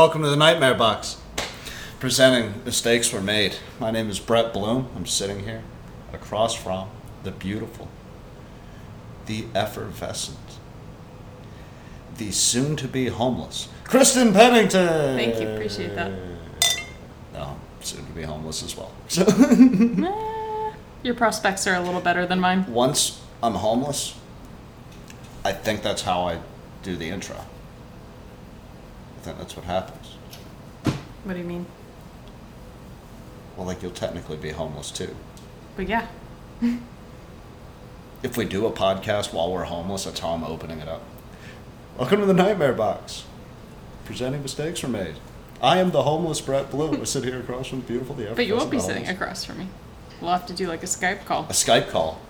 Welcome to the Nightmare Box. Presenting Mistakes Were Made. My name is Brett Bloom. I'm sitting here across from the beautiful, the effervescent, the soon to be homeless, Kristen Pennington. Thank you, appreciate that. No, soon to be homeless as well. So Eh, Your prospects are a little better than mine. once I'm homeless, I think that's how I do the intro. I think that's what happens. What do you mean? Well, like you'll technically be homeless too. But yeah, If we do a podcast while we're homeless, that's how I'm opening it up. Welcome to the Nightmare Box. Presenting mistakes were made. I am the homeless Brett Bloom. I sit here across from the beautiful the but you won't be sitting across from me. We'll have to do like a Skype call. A Skype call.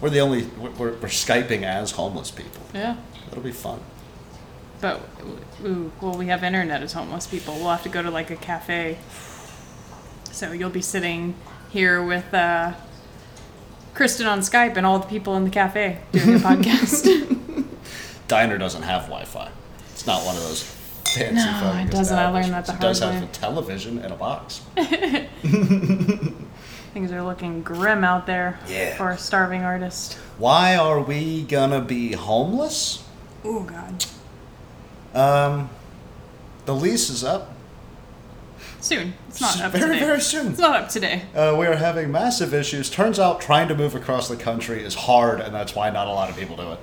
We're the only we're, we're, we're skyping as homeless people. Yeah. That'll be fun. But, ooh, well, we have internet as homeless people. We'll have to go to like a cafe. So you'll be sitting here with uh, Kristen on Skype and all the people in the cafe doing a podcast. Diner doesn't have Wi-Fi. It's not one of those fancy. No, it doesn't. I learned that the It does have a television and a box. Things are looking grim out there Yeah. for a starving artist. Why are we gonna be homeless? Oh, God. Um, the lease is up. Soon. It's not up very, today. very soon. It's not up today. Uh, we are having massive issues. Turns out trying to move across the country is hard, and that's why not a lot of people do it.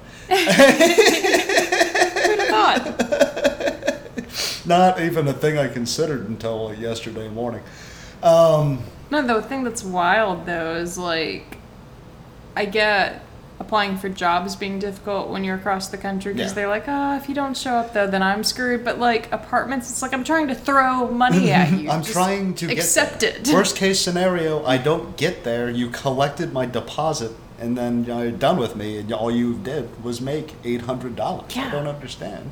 Who'd have thought? Not even a thing I considered until yesterday morning. Um, No, the thing that's wild though is like, I get applying for jobs being difficult when you're across the country because Yeah. they're like, oh, if you don't show up though, then I'm screwed. But like apartments, it's like I'm trying to throw money at you. I'm Just trying to accept get it. Worst case scenario, I don't get there. You collected my deposit, and then you know, you're done with me, and all you did was make eight hundred dollars. Yeah. I don't understand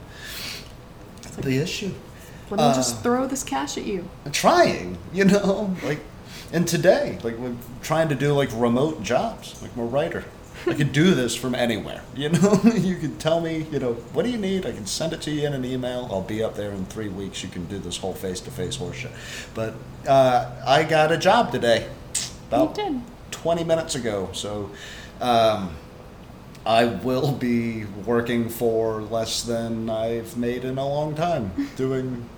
the issue. Let me uh, just throw this cash at you. trying, you know, like, and today, like, we're trying to do like remote jobs. Like, I'm a writer. I could do this from anywhere, you know. you could tell me, you know, what do you need? I can send it to you in an email. I'll be up there in three weeks. You can do this whole face-to-face horseshit. But uh, I got a job today, about You did. 20 minutes ago. So. Um, I will be working for less than I've made in a long time, doing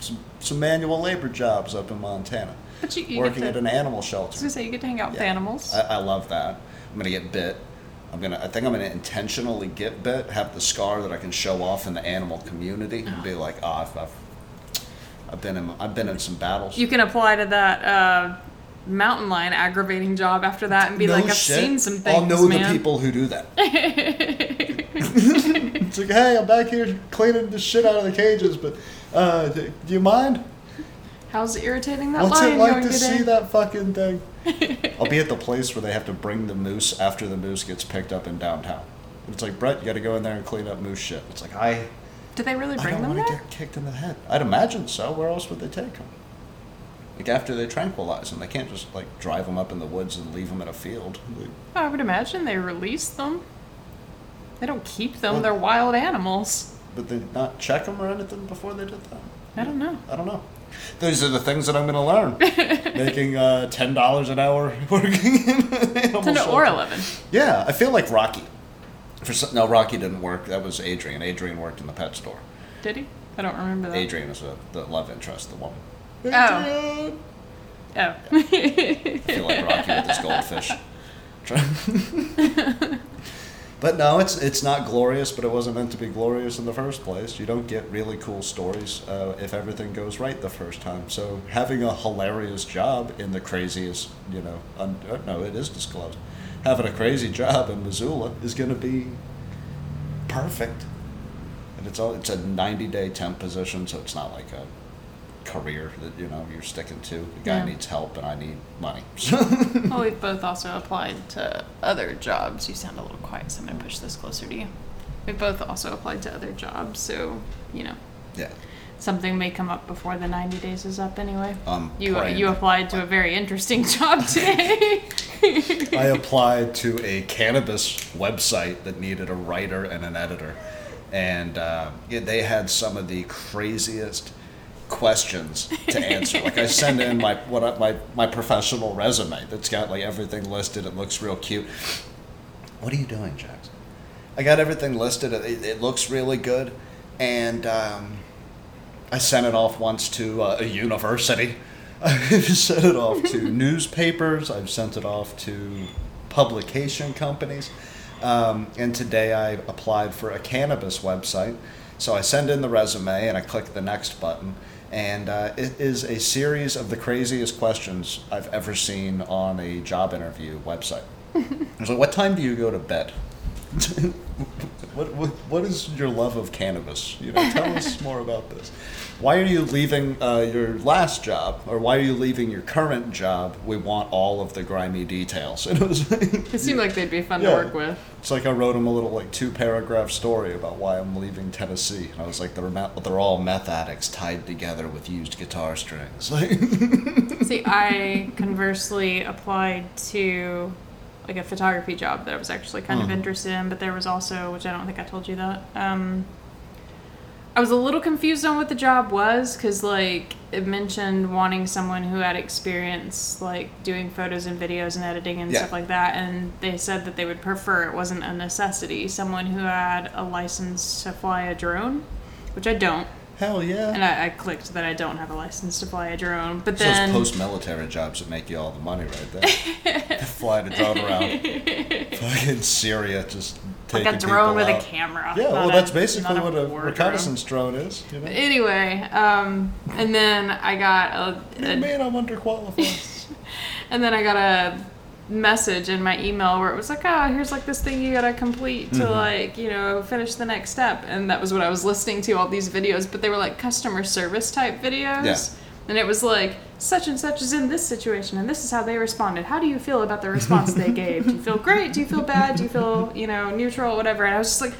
some, some manual labor jobs up in Montana, But you, you working get at an animal I was shelter. gonna say you get to hang out with animals. I, I love that. I'm gonna get bit. I'm gonna. I think I'm gonna intentionally get bit, have the scar that I can show off in the animal community, and be like, ah, I've, I've, I've been in, I've been in some battles. you can apply to that uh, mountain lion aggravating job after that and be No like, I've shit. seen some things, I'll know man. the people who do that. it's like, hey, I'm back here cleaning the shit out of the cages, but uh, do you mind? How's it irritating that What's lion it like to today? see that fucking thing? I'll be at the place where they have to bring the moose after the moose gets picked up in downtown. It's like, Brett, you got to go in there and clean up moose shit. It's like, I, Do they really bring I don't them want to there? get kicked in the head. I'd imagine so. Where else would they take them? Like after they tranquilize them, they can't just like drive them up in the woods and leave them in a field. I would imagine they release them. They don't keep them. Well- They're wild animals. But they not check them or anything before they did that. I don't know. I don't know. These are the things that I'm going to learn. Making uh, ten dollars an hour working in Ten or eleven. Yeah, I feel like Rocky. For some, no, Rocky didn't work. That was Adrian. Adrian worked in the pet store. Did he? I don't remember that. Adrian is a, the love interest, the woman. Oh. Adrian! Oh. I feel like Rocky with his goldfish. But no, it's it's not glorious. But it wasn't meant to be glorious in the first place. You don't get really cool stories uh, if everything goes right the first time. So having a hilarious job in the craziest, you know, un, uh, no, it is disclosed. Having a crazy job in Missoula is going to be perfect. And it's all it's a ninety day temp position, so it's not like a career that you know you're sticking to. The guy Yeah. needs help, and I need money. well, we've both also applied to other jobs. You sound a little quiet, so I'm gonna push this closer to you. We've both also applied to other jobs, so you know yeah, something may come up before the 90 days is up. Anyway, I'm you praying. you applied to a very interesting job today. I applied to a cannabis website that needed a writer and an editor, and uh, they had some of the craziest questions to answer. like I send in my what I, my my professional resume that's got like everything listed. It looks real cute. What are you doing, Jackson? I got everything listed. It, it looks really good, and um, I sent it off once to uh, a university. I've sent it off to newspapers. I've sent it off to publication companies. Um, and today I applied for a cannabis website. So I send in the resume and I click the next button. And uh, it is a series of the craziest questions I've ever seen on a job interview website. It's like, what time do you go to bed? what, what, what is your love of cannabis? You know, tell us more about this. Why are you leaving uh, your last job, or why are you leaving your current job? We want all of the grimy details. And it was, It seemed like they'd be fun Yeah. to work with. it's like I wrote him a little like two paragraph story about why I'm leaving Tennessee, and I was like, they're they're all meth addicts tied together with used guitar strings. Like, See, I conversely applied to like a photography job that I was actually kind of Mhm. interested in, but there was also, which I don't think I told you that. Um, I was a little confused on what the job was because, like, it mentioned wanting someone who had experience, like, doing photos and videos and editing and Yeah. stuff like that. And they said that they would prefer it wasn't a necessity, someone who had a license to fly a drone, which I don't. hell yeah. And I, I clicked that I don't have a license to fly a drone. But It's then. those post-military jobs that make you all the money right there. Fly the drone around, fucking Syria, just like a drone people with a camera. Yeah, not well, a- that's basically not what a reconnaissance drone is. You know? Anyway, um, and then I got a, You a mean I'm underqualified? and then I got a message in my email where it was like, oh, here's like this thing you gotta complete to Mhm. like, you know, finish the next step. And that was what I was listening to all these videos, but they were like customer service type videos. Yeah. And it was like, such and such is in this situation and this is how they responded. How do you feel about the response they gave? Do you feel great? Do you feel bad? Do you feel, you know, neutral, whatever? And I was just like,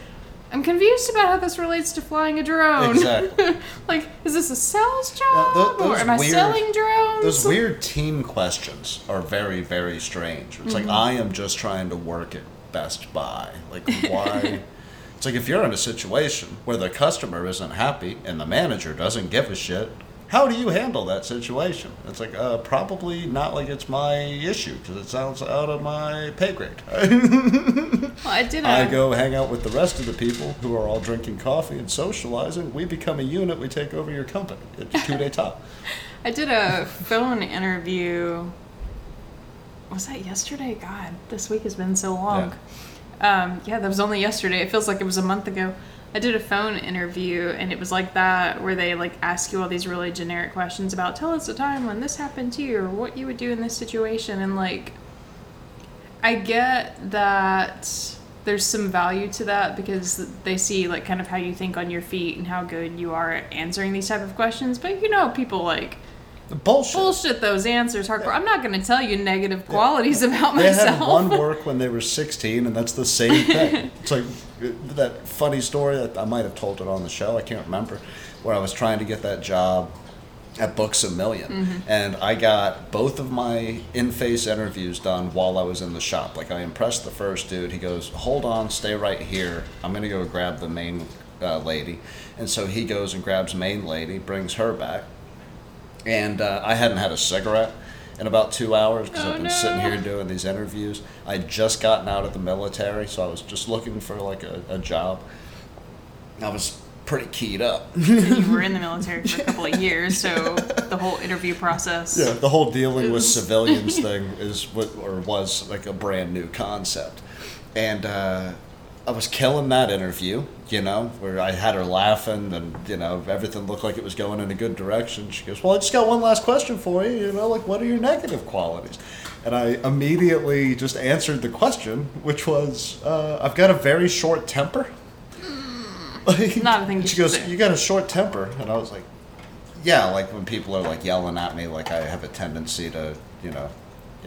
I'm confused about how this relates to flying a drone. Exactly. like, is this a sales tho- job? or those am I weird- selling drones? Those weird team questions are very, very strange. It's Mm-hmm. like I am just trying to work at Best Buy. Like why? it's like if you're in a situation where the customer isn't happy and the manager doesn't give a shit. How do you handle that situation? It's like uh, probably not like it's my issue because it sounds out of my pay grade. Well, I did. I go hang out with the rest of the people who are all drinking coffee and socializing. We become a unit. We take over your company. It's coup d'état. I did a phone interview. Was that yesterday? God, this week has been so long. Um, yeah, that was only yesterday. It feels like it was a month ago. I did a phone interview, and it was like that, where they like ask you all these really generic questions about tell us a time when this happened to you, or what you would do in this situation, and like, I get that there's some value to that because they see like kind of how you think on your feet and how good you are at answering these type of questions. But you know, people like Bullshit. bullshit those answers hardcore. I'm not going to tell you negative qualities about They myself. They had one work when they were 16, and that's the same thing. it's like that funny story that I might have told it on the show. I can't remember where I was trying to get that job at Books-A-Million Mm-hmm. and I got both of my in-face interviews done while I was in the shop. Like I impressed the first dude. He goes, "Hold on, stay right here. I'm gonna go grab the main uh, lady," and so he goes and grabs main lady, brings her back and uh, I hadn't had a cigarette in about two hours because Oh, I've been sitting here doing these interviews. I'd just gotten out of the military, so I was just looking for like a, a job. I was pretty keyed up. you were in the military for a couple of years, so the whole interview process. Yeah, the whole dealing with civilians thing is what or was like a brand new concept, and uh, I was killing that interview. You know, where I had her laughing, and you know everything looked like it was going in a good direction. She goes, "Well, I just got one last question for you. You know, like what are your negative qualities?" And I immediately just answered the question, which was, uh, "I've got a very short temper." Like, Not a thing She goes, say. "You got a short temper," and I was like, yeah, like when people are like yelling at me, like I have a tendency to, you know,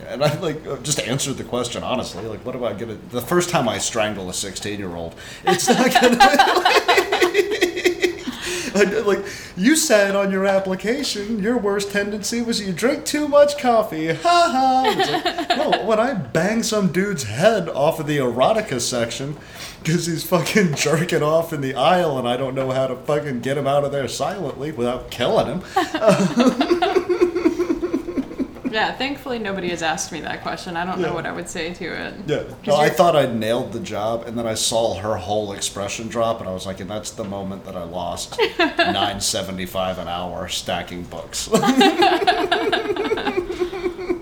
and I like uh, just answered the question honestly. Like, what am I gonna? The first time I strangle a sixteen-year-old, it's not gonna. I, like you said on your application, your worst tendency was you drink too much coffee. Ha ha. Like, no, when I bang some dude's head off of the erotica section because he's fucking jerking off in the aisle and I don't know how to fucking get him out of there silently without killing him. Yeah, thankfully nobody has asked me that question. I don't Yeah. know what I would say to it. Yeah. No, I thought I'd nailed the job, and then I saw her whole expression drop, and I was like, and that's the moment that I lost nine seventy five an hour stacking books.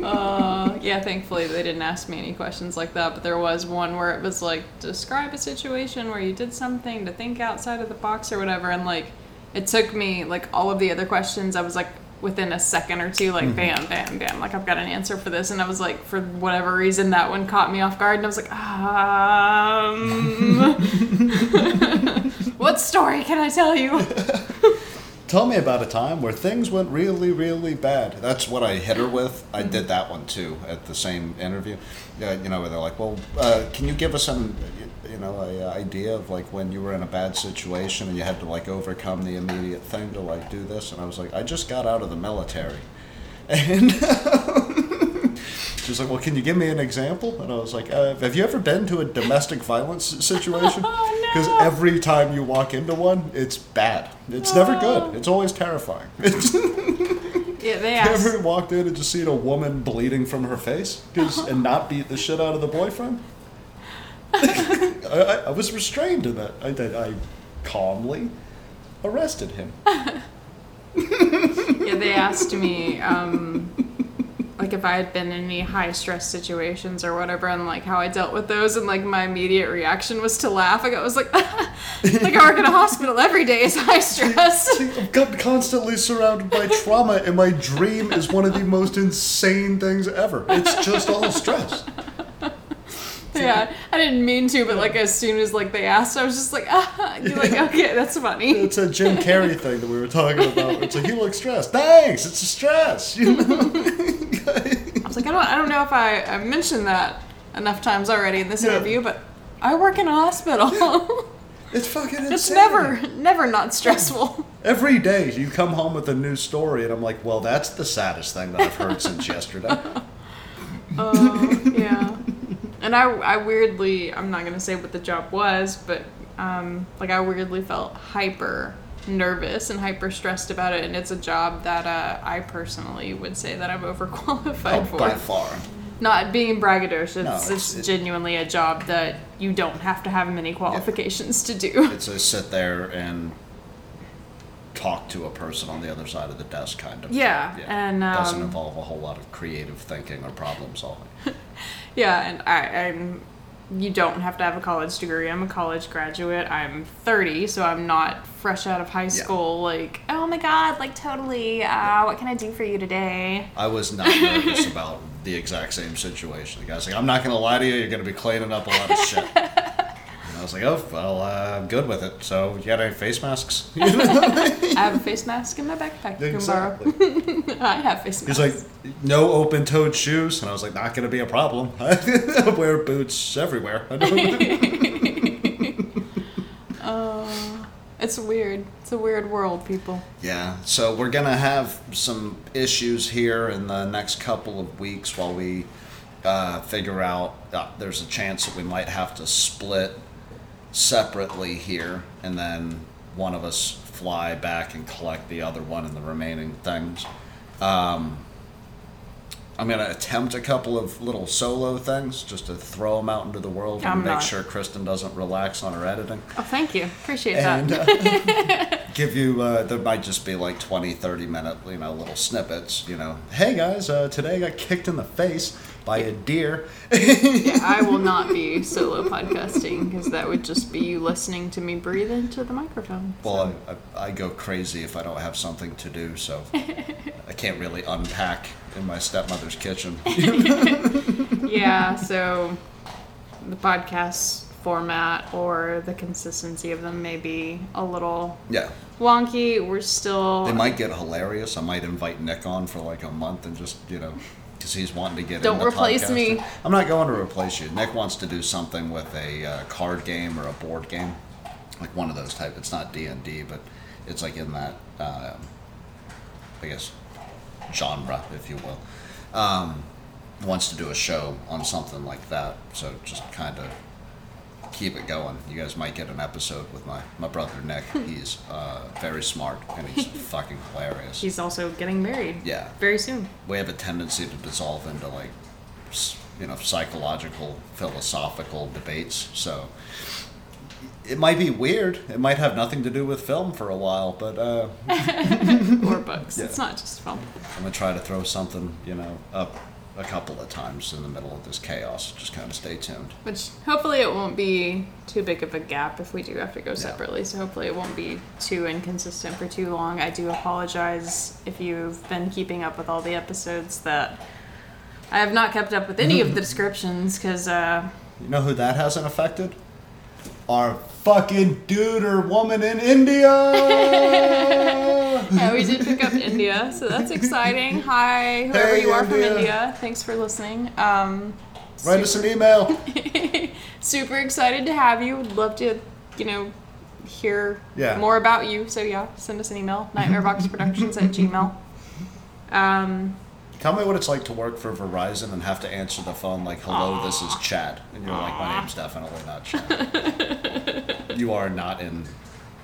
Uh, yeah, thankfully they didn't ask me any questions like that, but there was one where it was like, describe a situation where you did something to think outside of the box or whatever, and like, it took me, like, all of the other questions, I was like, within a second or two, like, bam, bam, bam, like, I've got an answer for this, and I was like, for whatever reason, that one caught me off guard, and I was like, um, what story can I tell you? Tell me about a time where things went really, really bad. That's what I hit her with. I did that one too at the same interview. Uh, you know, where they're like, "Well, uh, can you give us some, you know, a uh, idea of like when you were in a bad situation and you had to like overcome the immediate thing to like do this?" And I was like, "I just got out of the military," and she's like, "Well, can you give me an example?" And I was like, uh, "Have you ever been to a domestic violence situation?" Oh, no. Because every time you walk into one, it's bad. It's never good. It's always terrifying. Yeah, they asked. ever walked in and just seen a woman bleeding from her face and not beat the shit out of the boyfriend? I, I, I was restrained in that. I, did- I calmly arrested him. Yeah, they asked me, um, like, if I had been in any high stress situations or whatever, and like how I dealt with those, and like my immediate reaction was to laugh. Like I was like, like I work in a hospital every day is high stress. I'm con- constantly surrounded by trauma, and my dream is one of the most insane things ever. It's just all stress. yeah, I didn't mean to, but like as soon as like they asked, I was just like, ah, you're like, okay, that's funny. It's a Jim Carrey thing that we were talking about. It's like, you look stressed. Thanks, it's a stress. You know? I was like, I don't, I don't know if I, I mentioned that enough times already in this Yeah. interview, but I work in a hospital. It's fucking insane. it's never, never not stressful. Every day you come home with a new story, and I'm like, well, that's the saddest thing that I've heard since yesterday. Oh, yeah. And I, I weirdly, I'm not gonna say what the job was, but um, like I weirdly felt hyper nervous and hyper stressed about it, and it's a job that uh, I personally would say that I'm overqualified Oh, for. by far. Not being braggadocious, No, it's, it's- it's genuinely a job that you don't have to have many qualifications to do. It's a sit there and talk to a person on the other side of the desk kind of. Yeah, and, doesn't um, involve a whole lot of creative thinking or problem solving. Yeah, and I, I'm. You don't have to have a college degree. I'm a college graduate. I'm 30, so I'm not fresh out of high school. Like, oh my god, like totally. Uh, what can I do for you today? I was not nervous about the exact same situation. The guy's like, I'm not going to lie to you, you're going to be cleaning up a lot of shit. And I was like, oh, well, uh, I'm good with it. So, you got any face masks? I have a face mask in my backpack. You can borrow. exactly. I have face He's masks. like, no open toed shoes. And I was like, not going to be a problem. I wear boots everywhere. I don't Uh, it's weird. It's a weird world, people. Yeah, so we're gonna have some issues here in the next couple of weeks while we uh, figure out. Uh, there's a chance that we might have to split separately here, and then one of us fly back and collect the other one and the remaining things. Um, I'm gonna attempt a couple of little solo things just to throw them out into the world and I'm make not. sure Kristen doesn't relax on her editing Oh, thank you. Appreciate and that. uh, give you uh, there might just be like 20 30 minute you know little snippets you know hey guys uh, today i got kicked in the face by a deer yeah, I will not be solo podcasting because that would just be you listening to me breathe into the microphone. well I, I, I go crazy if i don't have something to do so i can't really unpack in my stepmother's kitchen yeah, so the podcast format or the consistency of them may be a little yeah wonky. We're still they might get hilarious i might invite nick on for like a month and just you know because he's wanting to get Don't into replace me. i'm not going to replace you nick wants to do something with a uh, card game or a board game like one of those type it's not d&d but it's like in that, um, I guess, genre, if you will, um, wants to do a show on something like that. So just kind of keep it going. You guys might get an episode with my, my brother Nick. He's uh, very smart and he's fucking hilarious. He's also getting married. Yeah. Very soon. we have a tendency to dissolve into like you know psychological philosophical debates so it might be weird it might have nothing to do with film for a while but uh, or books. Yeah. It's not just film. i'm gonna try to throw something you know up a couple of times in the middle of this chaos just kind of stay tuned Which hopefully it won't be too big of a gap if we do have to go separately. So hopefully it won't be too inconsistent for too long. I do apologize if you've been keeping up with all the episodes that I have not kept up with any of the descriptions because uh, you know who that hasn't affected our fucking dude or woman in india yeah, we did pick up India, so that's exciting. Hi, whoever Hey, you are from India. India. Thanks for listening. Um, write us an email super excited to have you. Would love to, you know, hear Yeah. more about you. So yeah, send us an email, nightmareboxproductions at gmail. Um, Tell me what it's like to work for Verizon and have to answer the phone like, "Hello, this is Chad," and you're like, "My name's definitely not Chad. you are not in,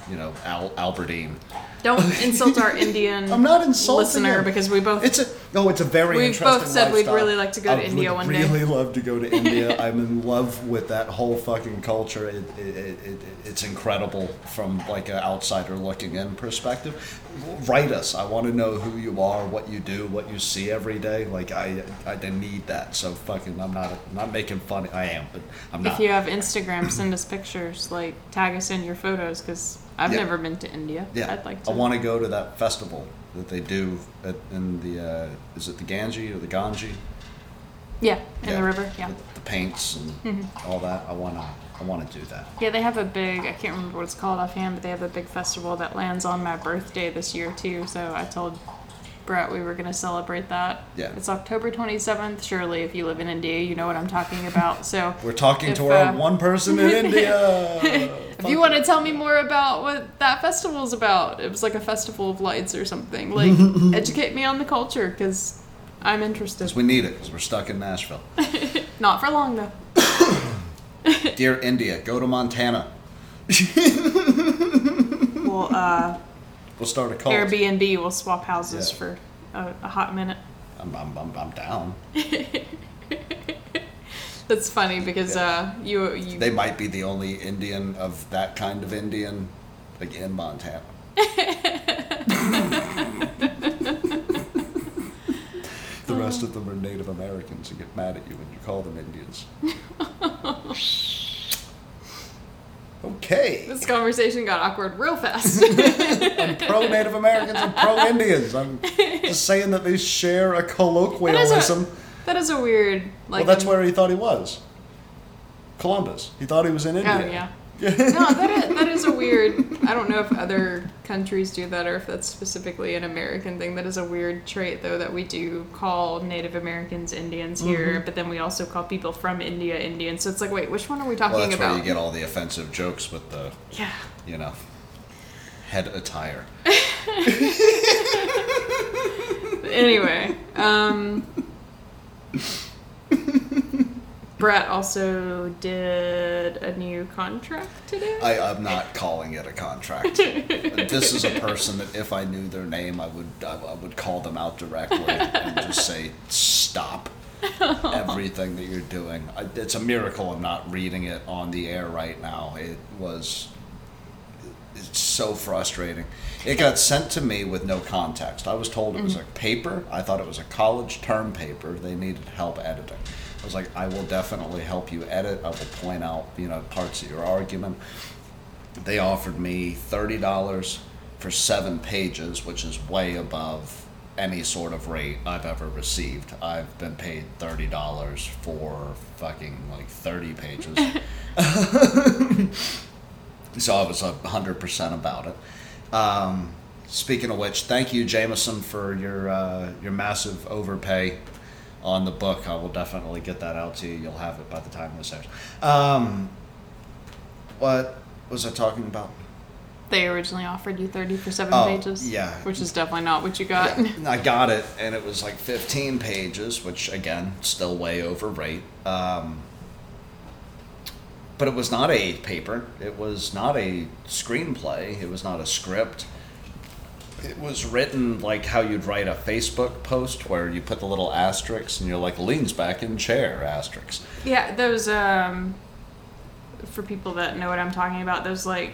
you know, Al- Albertine." don't insult our Indian I'm not insulting listener him. because we both It's a no. It's a very We interesting. both said we'd really like to go to India one day. Really love to go to India. I'm in love with that whole fucking culture. It, it, it, it, it's incredible from like an outsider looking in perspective. Write us. I want to know who you are, what you do, what you see every day. Like I, I need that. So fucking, I'm not I'm not making fun. I am, but I'm not. if you have Instagram, send us pictures. Like tag us in your photos because I've Yeah. never been to India. Yeah, I'd like to. I want to go to that festival that they do at, in the uh, is it the Ganges or the Ganji? yeah, in Yeah, the river. Yeah. with the paints and Mm-hmm. all that. I wanna I wanna do that. Yeah, they have a big, I can't remember what it's called offhand, but they have a big festival that lands on my birthday this year too. So I told Brett we were going to celebrate that. Yeah. It's October 27th. Surely, if you live in India, you know what I'm talking about. So We're talking If, to our uh, one person in India. if you want to tell me more about what that festival is about, it was like a festival of lights or something. Like, educate me on the culture because I'm interested. 'Cause we need it because we're stuck in Nashville. Not for long though. Dear India, go to Montana. We'll uh, We'll start a cult. Airbnb. We'll swap houses Yeah. for a, a hot minute. I'm, I'm, I'm, I'm down. That's funny because uh, you you They might be the only Indian of that kind of Indian, like in Montana. the rest of them are Native Americans and get mad at you when you call them Indians. okay. this conversation got awkward real fast. I'm pro Native Americans and pro Indians. I'm just saying that they share a colloquialism. that is a weird like. well, that's where he thought he was. Columbus. He thought he was in oh, India. Oh yeah. No, that is, that is a weird. I don't know if other countries do that or if that's specifically an American thing. That is a weird trait, though, that we do call Native Americans Indians here, Mm-hmm. but then we also call people from India Indians. So it's like, wait, which one are we talking Well, that's about? where you get all the offensive jokes with the, yeah. you know, head attire. Anyway, um, Brett also did a new contract today. I, I'm not calling it a contract. this is a person that if I knew their name, I would I, I would call them out directly and just say, "Stop everything that you're doing." I, it's a miracle I'm not reading it on the air right now. It was it's so frustrating. It got sent to me with no context. I was told it was mm. a paper. I thought it was a college term paper. They needed help editing. I was like, I will definitely help you edit. I will point out, you know, parts of your argument. They offered me thirty dollars for seven pages, which is way above any sort of rate I've ever received. I've been paid thirty dollars for fucking like thirty pages. So I was a hundred percent about it. Um, speaking of which, thank you, Jameson, for your uh, your massive overpay on the book. I will definitely get that out to you. You'll have it by the time this airs. Um, what was I talking about? They originally offered you 30 for seven Oh, pages. yeah. Which is definitely not what you got. I got it, and it was like 15 pages, which again, still way overrate. Um, but it was not a paper. It was not a screenplay. It was not a script. It was written like how you'd write a Facebook post, where you put the little asterisks and you're like leans back in chair asterisks. Yeah, those um for people that know what I'm talking about, those like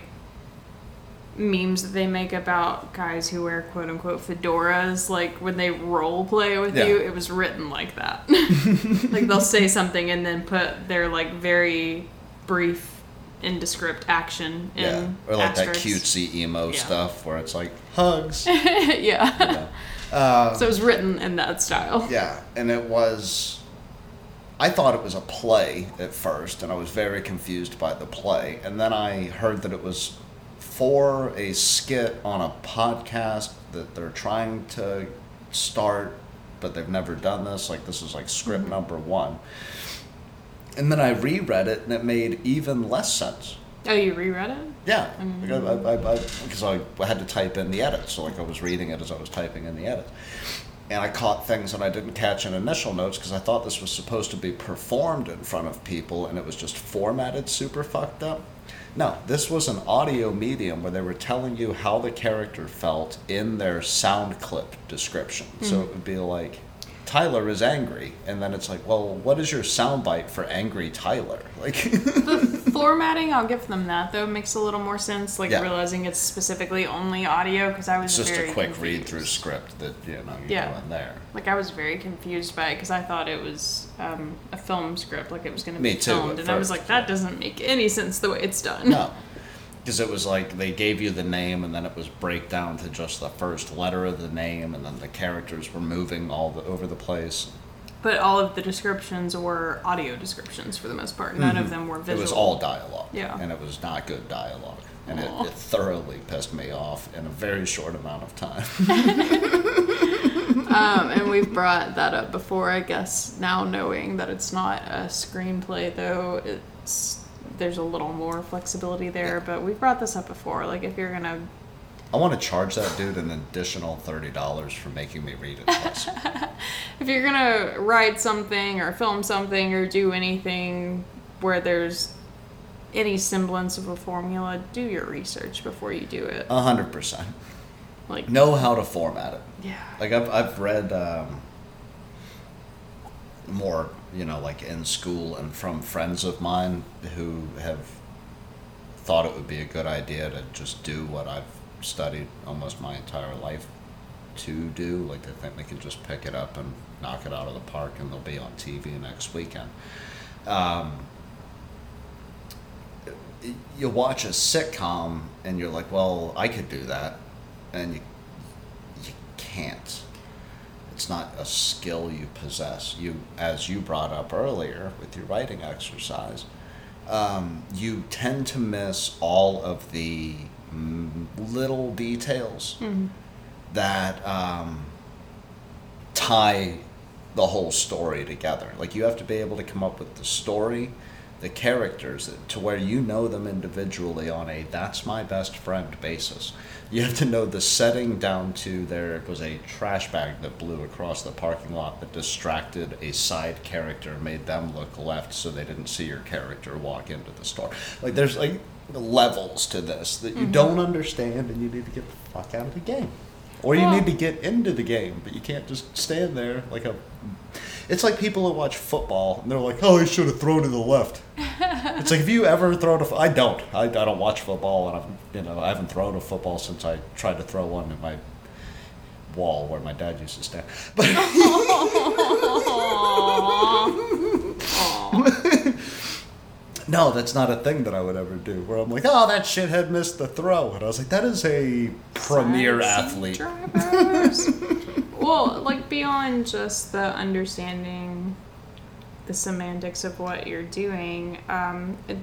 memes that they make about guys who wear quote unquote fedoras, like when they role play with Yeah. you, it was written like that. like they'll say something and then put their like very brief indescript action in yeah, or like asterisks. that cutesy emo Yeah. stuff where it's like hugs. yeah. Uh, so it was written in that style. Yeah, and it was. I thought it was a play at first, and I was very confused by the play. And then I heard that it was for a skit on a podcast that they're trying to start, but they've never done this. Like, this is like script number one. And then I reread it, and it made even less sense. Oh, you reread it? Yeah, mm. because I, I, I, 'cause I had to type in the edits, so like I was reading it as I was typing in the edits, and I caught things that I didn't catch in initial notes because I thought this was supposed to be performed in front of people, and it was just formatted super fucked up. No, this was an audio medium where they were telling you how the character felt in their sound clip description. So mm. it would be like, Tyler is angry, and then it's like, well, what is your soundbite for angry Tyler? Like. The formatting, I'll give them that though. Makes a little more sense, like Yeah. realizing it's specifically only audio because I was It's just very a quick confused. read through script that you know you're Yeah. doing there. Like I was very confused by it because I thought it was um, a film script, like it was going to Me be too, filmed, and I was like, that doesn't make any sense the way it's done. No, because it was like they gave you the name and then it was break down to just the first letter of the name, and then the characters were moving all the, over the place. But all of the descriptions were audio descriptions for the most part. None of them were visual. Mm-hmm. It was all dialogue. Yeah. and it was not good dialogue, and it, it thoroughly pissed me off in a very short amount of time. um, and we've brought that up before, I guess. Now knowing that it's not a screenplay, though, it's there's a little more flexibility there. But we've brought this up before. Like if you're gonna I want to charge that dude an additional thirty dollars for making me read it twice. if you're gonna write something or film something or do anything where there's any semblance of a formula, do your research before you do it. A hundred percent. Like Know how to format it. yeah. Like I've I've read um, more, you know, like in school and from friends of mine who have thought it would be a good idea to just do what I've studied almost my entire life to do. Like they think they can just pick it up and knock it out of the park and they'll be on TV next weekend. Um, you watch a sitcom and you're like, well, I could do that, and you you can't. It's not a skill you possess. You, as you brought up earlier with your writing exercise, um, you tend to miss all of the little details that um, tie the whole story together. Like you have to be able to come up with the story, the characters, to where you know them individually on a that's my best friend basis. You have to know the setting down to there was a trash bag that blew across the parking lot that distracted a side character, made them look left so they didn't see your character walk into the store. Like there's like levels to this that you mm-hmm. don't understand and you need to get the fuck out of the game. Or you Well- need to get into the game, but you can't just stand there like a. It's like people who watch football and they're like, "Oh, he should have thrown to the left." it's like, if you ever thrown a? f- I don't. I, I don't watch football, and I'm you know I haven't thrown a football since I tried to throw one at my wall where my dad used to stand. But no, that's not a thing that I would ever do. Where I'm like, "Oh, that shithead missed the throw," and I was like, "That is a premier athlete." well, like beyond just the understanding the semantics of what you're doing, um, it,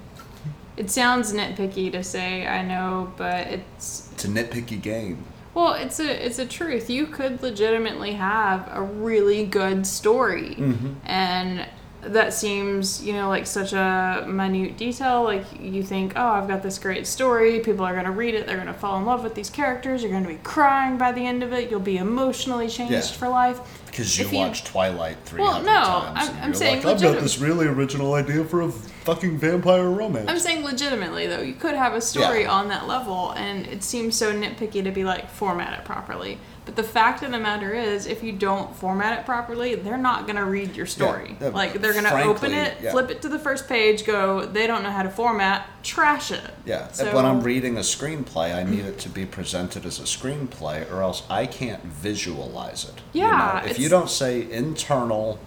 it sounds nitpicky to say, I know, but it's It's a nitpicky game. well, it's a it's a truth. You could legitimately have a really good story, Mm-hmm. and that seems, you know, like such a minute detail. Like you think, oh, I've got this great story. People are going to read it. They're going to fall in love with these characters. You're going to be crying by the end of it. You'll be emotionally changed Yeah. for life. Because you If you- watched Twilight 300 Well, no, times. I'm- I'm saying like, I've got this really original idea for a fucking vampire romance. I'm saying legitimately though, you could have a story Yeah. on that level, and it seems so nitpicky to be like format it properly. But the fact of the matter is, if you don't format it properly, they're not gonna read your story. Yeah, uh, like they're gonna open it, yeah. flip it to the first page, go, they don't know how to format, trash it. Yeah, So, when I'm reading a screenplay, I need it to be presented as a screenplay, or else I can't visualize it. you Yeah, know? if you don't say internal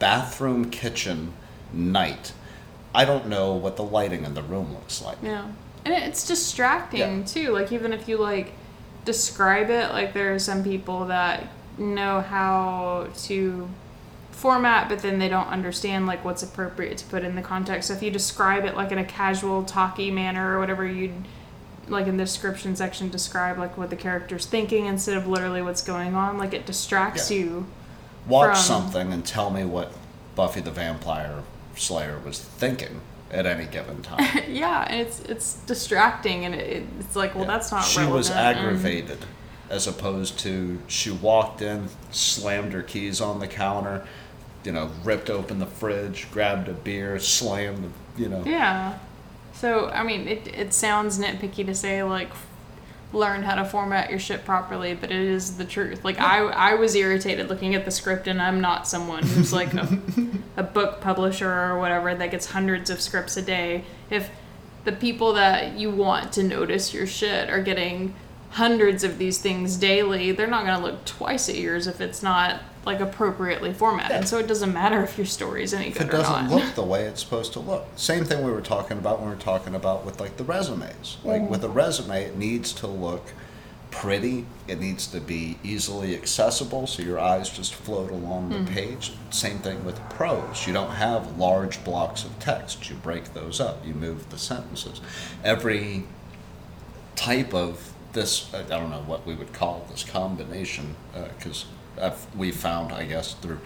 bathroom, kitchen, night, I don't know what the lighting in the room looks like. Yeah. And it's distracting Yeah. too. Like even if you like describe it, like there are some people that know how to format but then they don't understand like what's appropriate to put in the context. So if you describe it like in a casual talky manner or whatever you'd like in the description section describe like what the character's thinking instead of literally what's going on, like it distracts Yeah. you. Watch From- something and tell me what Buffy the Vampire Slayer was thinking at any given time. yeah, and it's it's distracting and it, it's like, well Yeah. that's not She was relevant, and- aggravated, as opposed to she walked in, slammed her keys on the counter, you know, ripped open the fridge, grabbed a beer, slammed, you know. Yeah. So I mean, it it sounds nitpicky to say like learn how to format your shit properly, but it is the truth. Like I I was irritated looking at the script, and I'm not someone who's like a, a book publisher or whatever that gets hundreds of scripts a day. If the people that you want to notice your shit are getting hundreds of these things daily, they're not gonna look twice at yours if it's not like appropriately formatted. Yeah. So it doesn't matter if your story's any good. If it doesn't look the way it's supposed to look. Same thing we were talking about when we were talking about with like the resumes. Like mm. with a resume, it needs to look pretty. It needs to be easily accessible so your eyes just float along the mm. page. Same thing with prose. You don't have large blocks of text. You break those up. You move the sentences. Every type of this, I don't know what we would call this combination, because we found, I guess, through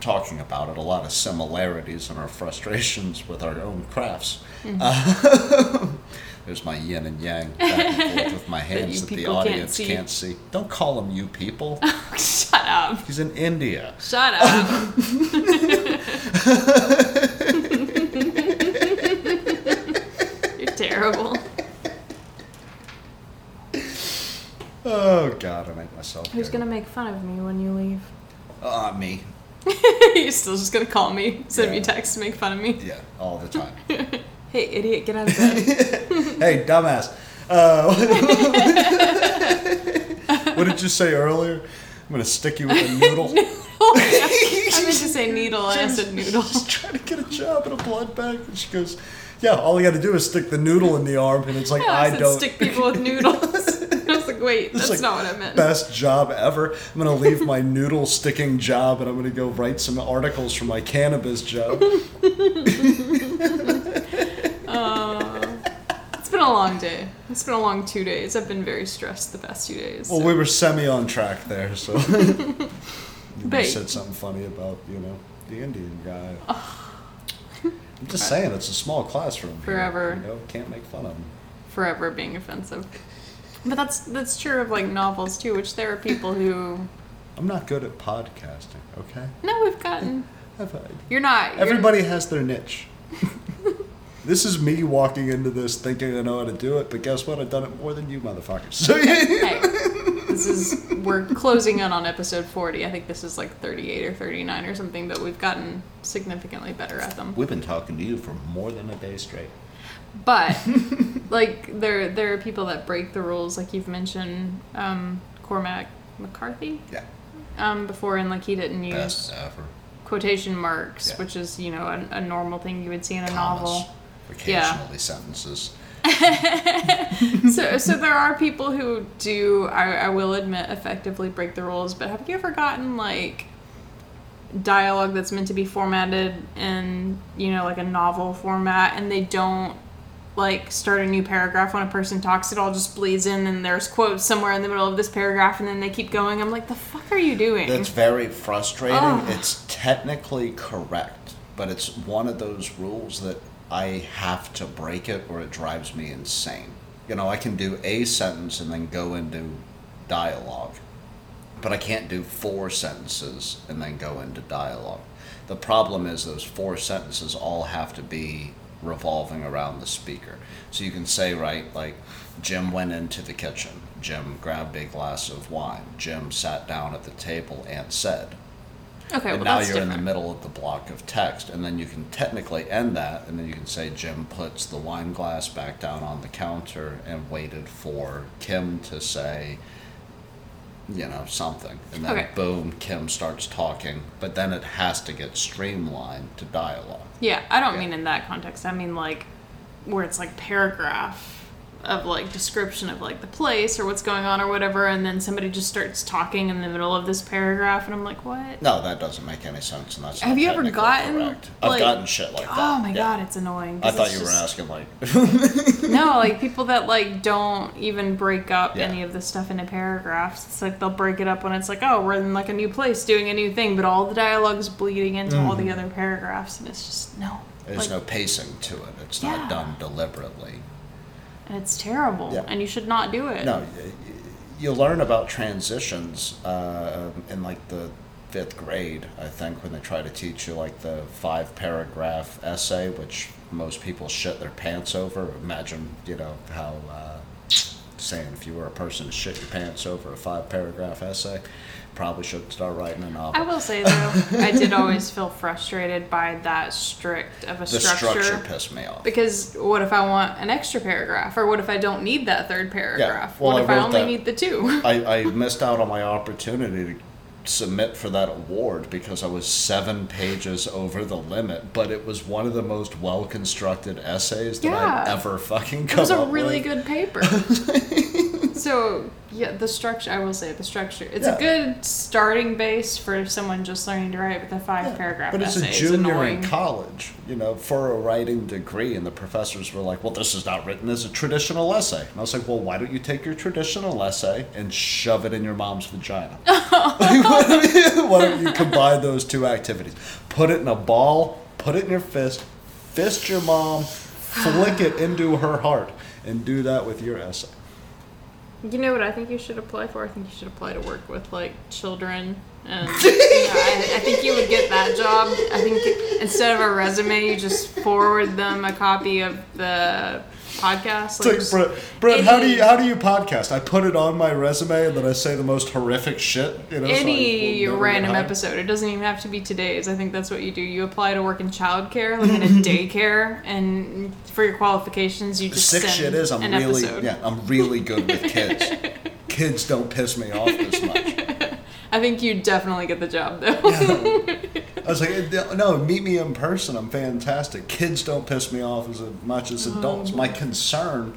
talking about it, a lot of similarities in our frustrations with our own crafts. Uh, there's my yin and yang back and forth with my hands that, the people can't audience see. can't see. Don't call him you people. Shut up. He's in India. Shut up. You're terrible. Oh God, I make myself. Who's gonna make fun of me when you leave? Uh, me. You're still just gonna call me, send me texts, make fun of me. Yeah, all the time. Hey, idiot, get out of bed. hey, dumbass. Uh, what did you say earlier? I'm gonna stick you with a noodle. I meant to say needle, I said noodle. She's trying to get a job at a blood bank, and she goes, "Yeah, all you got to do is stick the noodle in the arm," and it's like Yeah, I, I said don't. stick people with noodles. I was like, wait, that's like not what I meant. Best job ever. I'm gonna leave my noodle sticking job, and I'm gonna go write some articles for my cannabis job. Uh, it's been a long day. It's been a long two days. I've been very stressed the past two days. Well, so- we were semi on track there, so. you But- said something funny about you know the Indian guy. I'm just saying, it's a small classroom. here, Forever. you know, can't make fun of him. forever being offensive. But that's that's true of like novels too, which there are people who I'm not good at podcasting. Okay. no, we've gotten. I've, heard. You're not. You're, Everybody has their niche. this is me walking into this thinking I know how to do it, but guess what? I've done it more than you motherfuckers. So Hey, this is we're closing in on episode 40. I think this is like 38 or 39 or something, but we've gotten significantly better at them. we've been talking to you for more than a day straight. But like there there are people that break the rules, like you've mentioned um, Cormac McCarthy Yeah. um, before, and like he didn't use quotation marks, Yeah. which is you know a, a normal thing you would see in a novel. Occasionally sentences. so, so there are people who do, I, I will admit, effectively break the rules. But have you ever gotten like dialogue that's meant to be formatted in, you know, like a novel format, and they don't like start a new paragraph when a person talks. It all just bleeds in, and there's quotes somewhere in the middle of this paragraph, and then they keep going. I'm like, the fuck are you doing? That's very frustrating. Oh. It's technically correct, but it's one of those rules that I have to break it or it drives me insane. You know, I can do a sentence and then go into dialogue, but I can't do four sentences and then go into dialogue. The problem is those four sentences all have to be revolving around the speaker. So you can say, right, like, Jim went into the kitchen. Jim grabbed a glass of wine. Jim sat down at the table and said. okay, and well now you're in the middle of the block of text. And then you can technically end that, and then you can say Jim puts the wine glass back down on the counter and waited for Kim to say, you know, something. And then Okay. boom, Kim starts talking. But then it has to get streamlined to dialogue. Yeah, I don't Yeah. mean in that context. I mean like where it's like paragraph of like description of like the place or what's going on or whatever, and then somebody just starts talking in the middle of this paragraph, and I'm like, what? No, that doesn't make any sense, and that's Have you ever gotten, correct. I've like- gotten shit like that. Oh my yeah. god, it's annoying. I thought you were asking like, no, like people that like don't even break up Yeah. any of the stuff into paragraphs. It's like they'll break it up when it's like, oh, we're in like a new place doing a new thing, but all the dialogue's bleeding into all the mm. other paragraphs, and it's just no. There's like, no pacing to it. It's Yeah. not done deliberately. It's terrible, Yeah. and you should not do it. No, you learn about transitions uh, in like the fifth grade, I think, when they try to teach you like the five paragraph essay, which most people shit their pants over. Imagine, you know, how uh, saying if you were a person to shit your pants over a five paragraph essay, probably should start writing a novel. I will say though, I did always feel frustrated by that strict of a the structure pissed me off. Because what if I want an extra paragraph, or what if I don't need that third paragraph? well, what I if I only that- need the two? I, I missed out on my opportunity to submit for that award because I was seven pages over the limit, but it was one of the most well constructed essays that I've ever fucking It was a really with. good paper. so yeah, the structure. I will say the structure. It's Yeah. a good starting base for someone just learning to write. But the five paragraph But it's a junior in college, you know, for a writing degree, and the professors were like, "Well, this is not written as a traditional essay." And I was like, "Well, why don't you take your traditional essay and shove it in your mom's vagina? why don't you combine those two activities? Put it in a ball, put it in your fist, fist your mom, flick it into her heart, and do that with your essay." You know what I think you should apply for? I think you should apply to work with like children, and you know, I, I think you would get that job. I think instead of a resume, you just forward them a copy of the podcast. It's like, Brett, Brett how do you how do you podcast? I put it on my resume and then I say the most horrific shit. You know, any never random episode. It doesn't even have to be today's. I think that's what you do. You apply to work in childcare, like in a daycare, and for your qualifications, you The just sick send shit is I'm really episode. yeah I'm really good with kids. kids don't piss me off this much. I think you definitely get the job though. I was like, "Eh, no, meet me in person. I'm fantastic. Kids don't piss me off as much as adults. My concern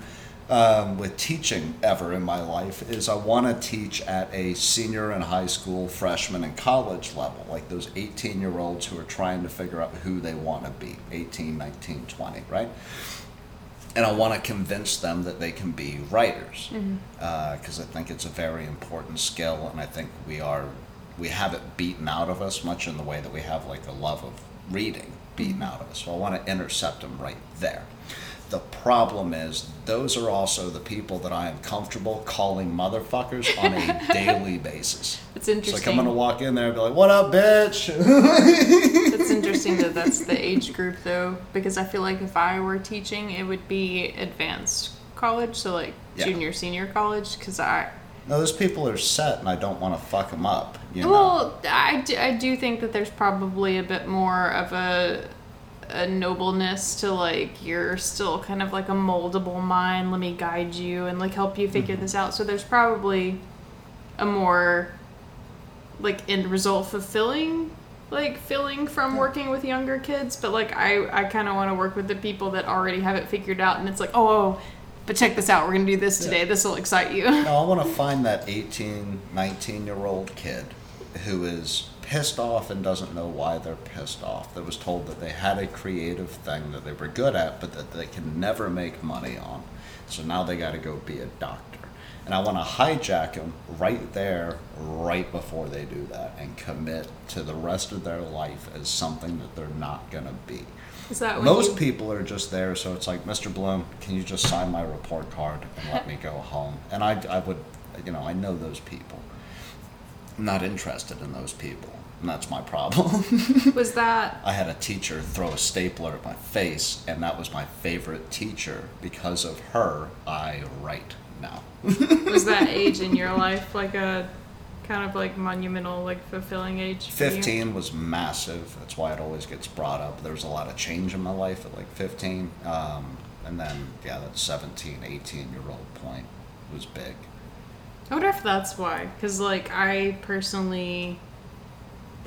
um, with teaching ever in my life is I want to teach at a senior and high school, freshman, and college level, like those 18 year olds who are trying to figure out who they want to be 18, 19, 20, right? And I want to convince them that they can be writers mm-hmm. uh, because I think it's a very important skill, and I think we are we have it beaten out of us much in the way that we have like a love of reading beaten mm-hmm. out of us. So I want to intercept them right there. The problem is those are also the people that I am comfortable calling motherfuckers on a daily basis. It's It's interesting. like I'm gonna walk in there and be like, "What up, bitch?" It's interesting that that's the age group though, because I feel like if I were teaching, it would be advanced college, so like Yeah. junior, senior college, because I. no, those people are set, and I don't want to fuck them up. You know? Well, I do, I do think that there's probably a bit more of a a nobleness to like you're still kind of like a moldable mind. Let me guide you and like help you figure mm-hmm. this out. So there's probably a more like end result fulfilling like feeling from working with younger kids. But like i i kind of want to work with the people that already have it figured out. And it's like oh, oh but check this out. We're gonna do this today. This will excite you. No, I want to find that 18, 19 year old kid who is pissed off and doesn't know why they're pissed off. That was told that they had a creative thing that they were good at, but that they can never make money on. So now they got to go be a doctor. And I want to hijack them right there, right before they do that, and commit to the rest of their life as something that they're not going to be. Is that Most you, people are just there, so it's like, Mr. Bloom, can you just sign my report card and let me go home? And I, I would, you know, I know those people. I'm not interested in those people, and that's my problem. was that I had a teacher throw a stapler at my face, and that was my favorite teacher. Because of her, I write now. was that age in your life like a kind of like monumental, like fulfilling age? for you? 15 was massive. That's why it always gets brought up. There was a lot of change in my life at like 15. Um, and then, yeah, that 17, 18 year old point was big. I wonder if that's why. Because, like, I personally,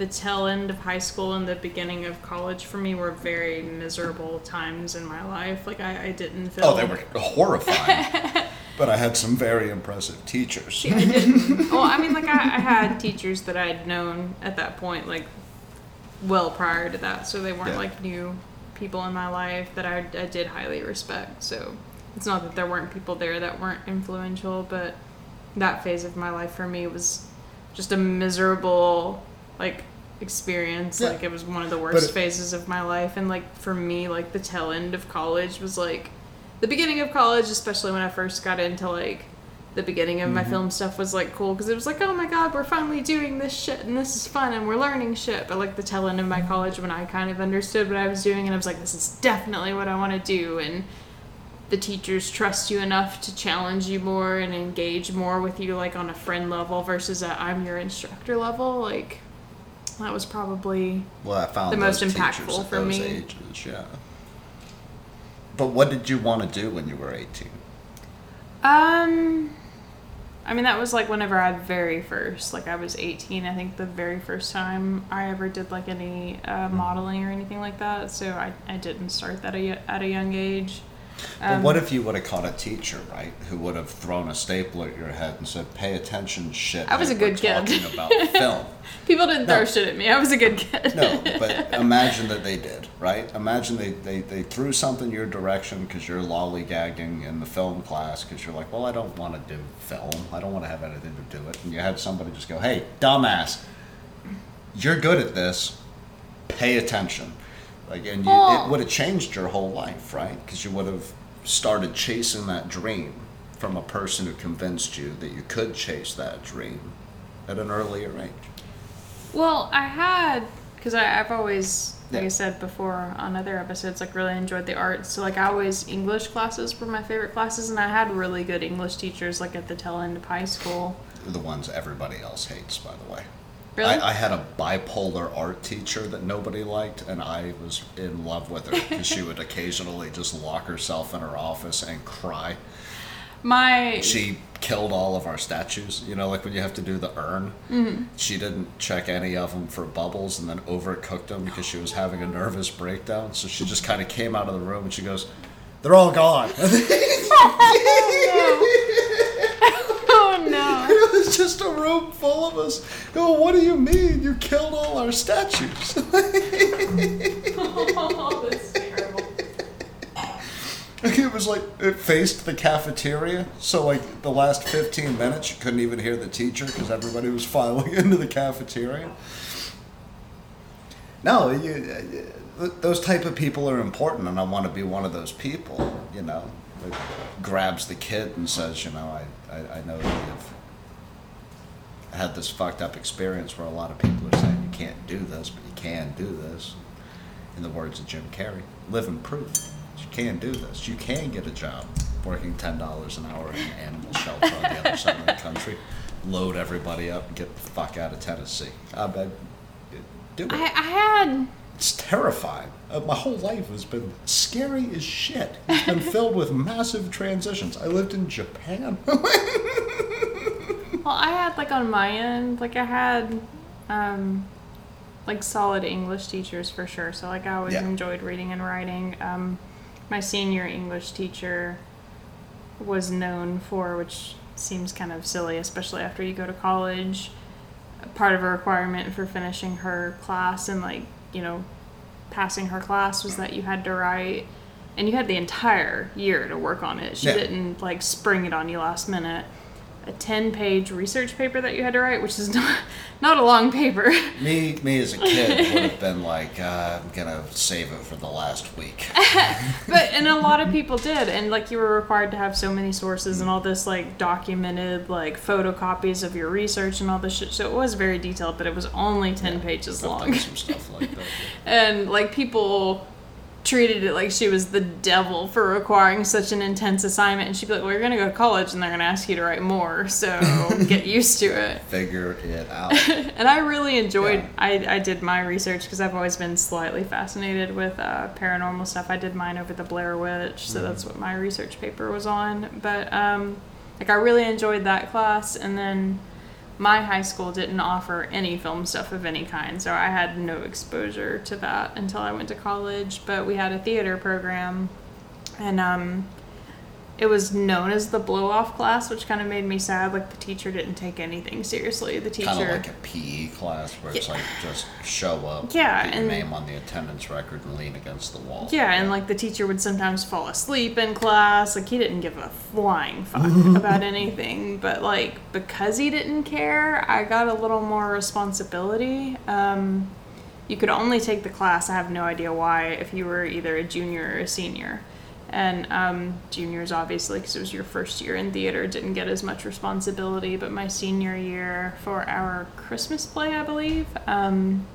the tail end of high school and the beginning of college for me were very miserable times in my life. Like, I, I didn't feel. Oh, they were horrifying. but I had some very impressive teachers. I didn't. well, I mean, like, I, I had teachers that I'd known at that point, like, well prior to that. So they weren't, Yeah. like, new people in my life that I, I did highly respect. So it's not that there weren't people there that weren't influential, but that phase of my life for me was just a miserable, like, experience. Yeah. Like, it was one of the worst it- phases of my life. And, like, for me, like, the tail end of college was, like, the beginning of college, especially when I first got into, like, the beginning of my Mm-hmm. film stuff was like cool because it was like oh my god we're finally doing this shit and this is fun and we're learning shit but like the tail end of my college when i kind of understood what i was doing and i was like this is definitely what i want to do and the teachers trust you enough to challenge you more and engage more with you like on a friend level versus a i'm your instructor level like that was probably Well, I found The most impactful for me. ages, yeah. But what did you want to do when you were 18? Um, I mean, that was like whenever I very first, like I was 18, I think the very first time I ever did like any uh, modeling or anything like that. So I, I didn't start that at a young age. But Um, what if you would have caught a teacher, right, who would have thrown a staple at your head and said, "Pay attention, shit." I was a good kid." Talking about film. People didn't No. throw shit at me. I was a good kid. No, but imagine that they did, right? Imagine they, they, they threw something your direction because you're lollygagging in the film class because you're like, well, I don't want to do film. I don't want to have anything to do it. And you had somebody just go, hey, dumbass, you're good at this. Pay attention. Like, and you, Well- it would have changed your whole life, right? Because you would have started chasing that dream from a person who convinced you that you could chase that dream at an earlier age. Well, I had because I've always, like Yeah. I said before on other episodes, like really enjoyed the arts. So like I always English classes were my favorite classes, and I had really good English teachers like at the tail end of high school. the ones everybody else hates, by the way. Really? I, I had a bipolar art teacher that nobody liked, and I was in love with her because she would occasionally just lock herself in her office and cry. My She killed all of our statues. You know, like when you have to do the urn. Mm-hmm. She didn't check any of them for bubbles and then overcooked them because she was having a nervous breakdown. So she just kind of came out of the room and she goes, "They're all gone." oh no. It was just a room full of us. Go, what do you mean? You killed all our statues. oh, that's terrible. it was like it faced the cafeteria, so like the last 15 minutes you couldn't even hear the teacher because everybody was filing into the cafeteria. No, you, uh, those type of people are important, and I want to be one of those people. You know, grabs the kid and says, you know, I, I, I know that you've had this fucked up experience where a lot of people are saying you can't do this, but you can do this. In the words of Jim Carrey, living proof you can do this. You can get a job working ten dollars an hour in an animal shelter on the other side of the country, load everybody up, and get the fuck out of Tennessee. I, I, do it. I, I had It's terrifying. Uh, my whole life has been scary as shit. It's been filled with massive transitions. I lived in Japan. well, I had like on my end, like I had um like solid English teachers for sure. So like I always Yeah. enjoyed reading and writing. Um my senior English teacher was known for which seems kind of silly especially after you go to college part of a requirement for finishing her class and like you know passing her class was that you had to write and you had the entire year to work on it she Yeah. didn't like spring it on you last minute a 10 page research paper that you had to write which is not, not a long paper Me, me as a kid would have been like, uh, I'm gonna save it for the last week. but and a lot of people did and like you were required to have so many sources and all this like documented like photocopies of your research and all this shit so it was very detailed but it was only 10 pages I've long done some stuff like that. and like people treated it like she was the devil for requiring such an intense assignment. And she'd be like well you're gonna go to college and they're gonna ask you to write more so get used to it. Figure it out. and i really enjoyed Yeah. I, I did my research because i've always been slightly fascinated with uh, paranormal stuff. I did mine over the blair witch so that's what my research paper was on. But um, like i really enjoyed that class. And then my high school didn't offer any film stuff of any kind, so I had no exposure to that until I went to college. But we had a theater program, and um, it was known as the blow off class, which kind of made me sad. Like the teacher didn't take anything seriously. The teacher, Kind of like a PE class where it's Yeah. like just show up, Yeah, and- name on the attendance record, and lean against the wall. Yeah, and like the teacher would sometimes fall asleep in class. Like he didn't give a flying fuck about anything, but like because he didn't care, I got a little more responsibility. Um, you could only take the class. I have no idea why if you were either a junior or a senior. And um, juniors, obviously, because it was your first year in theater, didn't get as much responsibility. But my senior year, for our Christmas play, I believe, um,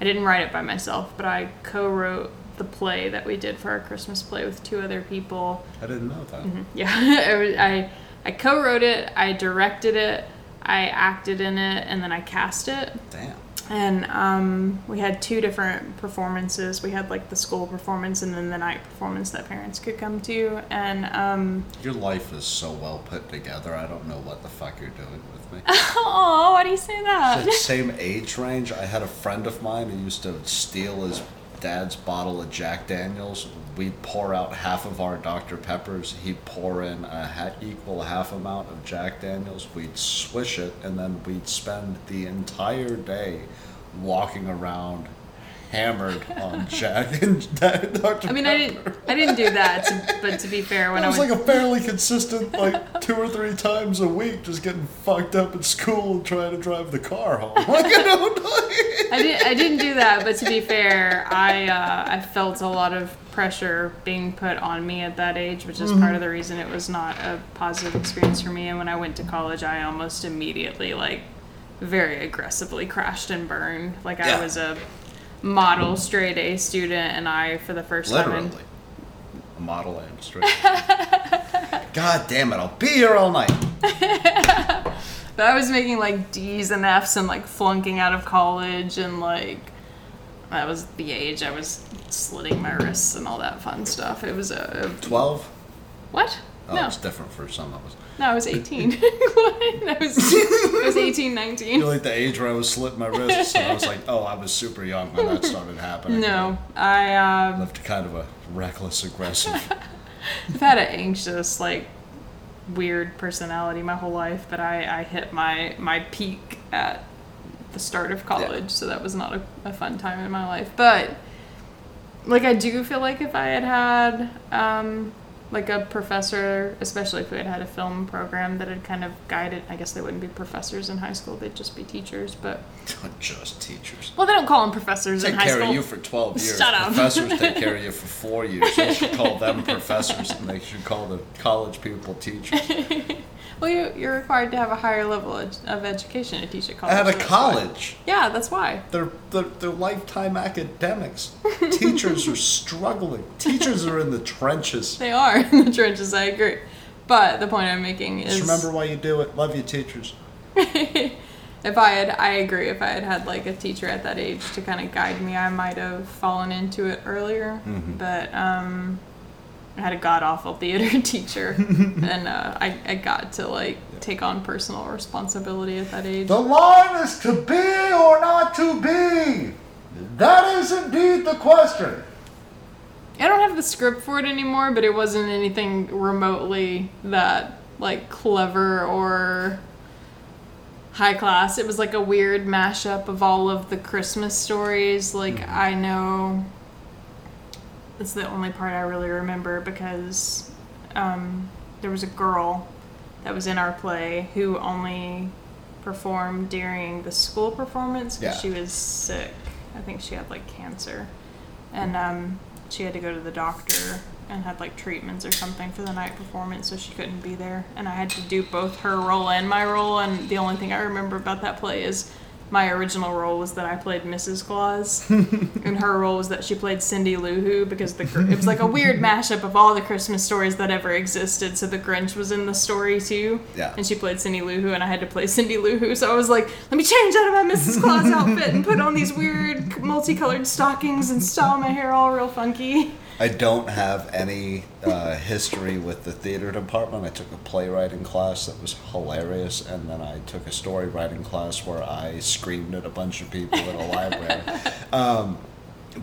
I didn't write it by myself, but I co-wrote the play that we did for our Christmas play with two other people. I didn't know that. Yeah, I, was- I I co-wrote it, I directed it, I acted in it, and then I cast it. Damn. And um, we had two different performances. We had like the school performance and then the night performance that parents could come to. And um, Your life is so well put together. I don't know what the fuck you're doing with me. oh, why do you say that? It's the same age range. I had a friend of mine who used to steal his dad's bottle of Jack Daniels. We'd pour out half of our Dr. Peppers. He'd pour in a equal half amount of Jack Daniels. We'd swish it, and then we'd spend the entire day walking around hammered on Jack and Dr. I mean, I didn't I didn't do that, to, but to be fair, when It I was like a fairly consistent, like two or three times a week, just getting fucked up at school and trying to drive the car home. Like I don't know. I didn't. I didn't do that, but to be fair, I uh, I felt a lot of pressure being put on me at that age, which is part of the reason it was not a positive experience for me. And when I went to college, I almost immediately like very aggressively crashed and burned. Like Yeah. I was a model straight A student, and I for the first time. Literally. A model and straight. God damn it, I'll be here all night. but I was making like D's and F's and like flunking out of college and like that was the age I was slitting my wrists and all that fun stuff. It was a, 12? What? Oh, no. it's different for some of us. No, I was 18. I was, I was 18, 19. You're like the age where I was slitting my wrists, and I was like, oh, I was super young when that started happening. No, I, um, lived kind of a reckless, aggressive. I've had an anxious, like, weird personality my whole life, but I, I hit my, my peak at the start of college, so that was not a, a fun time in my life. But, like, I do feel like if I had had, um, like a professor, especially if we had had a film program that had kind of guided, I guess they wouldn't be professors in high school, they'd just be teachers, but, Just teachers. well, they don't call them professors in Take high care school. of you for 12 years. Shut up. Professors take care of you for four years. They should call them professors, and they should call the college people teachers. Well, you, you're required to have a higher level of education to teach at college. At a that's why. college. Yeah, that's why. They're, they're, they're lifetime academics. Teachers are struggling. Teachers are in the trenches. They are in the trenches, I agree. But the point I'm making is Just remember why you do it. Love you, teachers. if I had, I agree, if I had had like a teacher at that age to kind of guide me, I might have fallen into it earlier. Mm-hmm. But um, I had a god awful theater teacher, and uh, I, I got to like take on personal responsibility at that age. The line is to be or not to be. That is indeed the question. I don't have the script for it anymore, but it wasn't anything remotely that like clever or high class. It was like a weird mashup of all of the Christmas stories. Like Mm-hmm. I know it's the only part I really remember because um, there was a girl that was in our play who only performed during the school performance because Yeah. she was sick. I think she had like cancer, and um, she had to go to the doctor and had like treatments or something for the night performance, so she couldn't be there. And I had to do both her role and my role. And the only thing I remember about that play is my original role was that I played Mrs. Claus, and her role was that she played Cindy Lou Who because the it was like a weird mashup of all the Christmas stories that ever existed. So the Grinch was in the story too, Yeah. and she played Cindy Lou Who, and I had to play Cindy Lou Who. So I was like, let me change out of my Mrs. Claus outfit and put on these weird multicolored stockings and style my hair all real funky. I don't have any uh, history with the theater department. I took a playwriting class that was hilarious, and then I took a story writing class where I screamed at a bunch of people in a library. Um,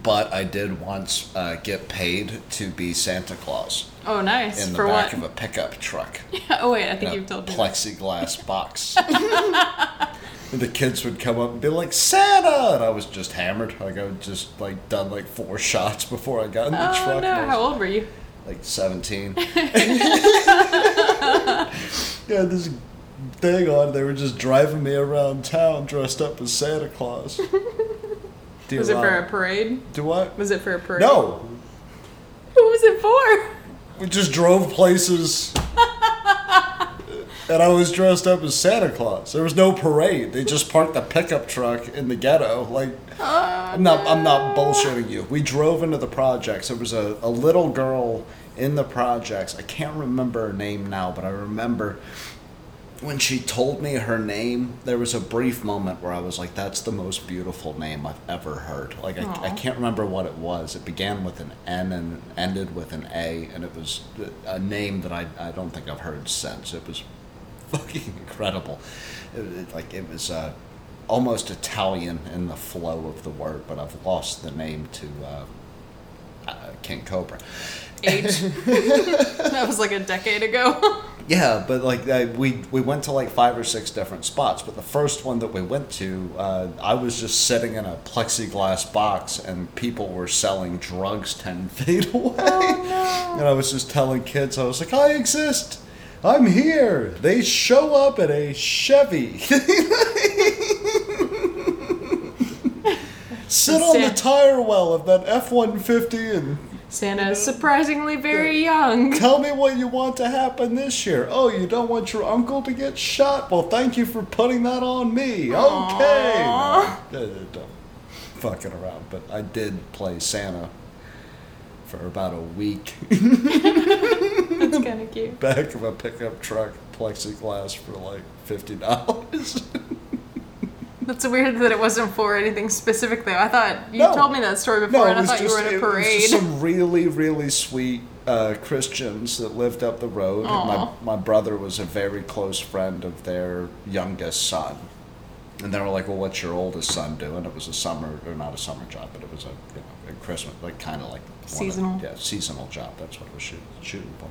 but I did once uh, get paid to be Santa Claus Oh, nice. in the For back what? of a pickup truck. oh wait, I think you've told me. plexiglass box. and the kids would come up and be like, Santa! And I was just hammered. Like, I would just, like, done, like, four shots before I got in the Oh truck. no! and I was, How old were you? Like, 17. yeah, this thing on. They were just driving me around town dressed up as Santa Claus. Do Was it for a parade? Do what? Was it for a parade? No! Who was it for? We just drove places. And I was dressed up as Santa Claus. There was no parade. They just parked the pickup truck in the ghetto. Like I'm not I'm not bullshitting you. We drove into the projects. There was a, a little girl in the projects. I can't remember her name now, but I remember when she told me her name, there was a brief moment where I was like, that's the most beautiful name I've ever heard. Like, I, I can't remember what it was. It began with an N and ended with an A, and it was a name that I, I don't think I've heard since. It was fucking incredible. It, it- like, it was uh, almost Italian in the flow of the word, but I've lost the name to uh, uh, King Cobra. Age. that was like a decade ago. Yeah, but like uh, we we went to like five or six different spots. But the first one that we went to, uh, I was just sitting in a plexiglass box, and people were selling drugs ten feet away. Oh, And I was just telling kids, I was like, I exist. I'm here. They show up at a Chevy. Sit on the tire well of that F one fifty and Santa is surprisingly very young. Tell me what you want to happen this year. Oh, you don't want your uncle to get shot? Well, thank you for putting that on me. Okay. Aw. No, don't fucking around, but I did play Santa for about a week. That's kind of cute. Back of a pickup truck, plexiglass for like fifty dollars. That's weird that it wasn't for anything specific though. I thought you No. told me that story before, it and I thought just, you were in a parade. it was just some really, really sweet uh, Christians that lived up the road. My, my brother was a very close friend of their youngest son. And they were like, well, what's your oldest son doing? It was a summer, or not a summer job, but it was a, a Christmas, like kind of like one of- Seasonal. yeah, seasonal job. That's what it was shoot, shooting for.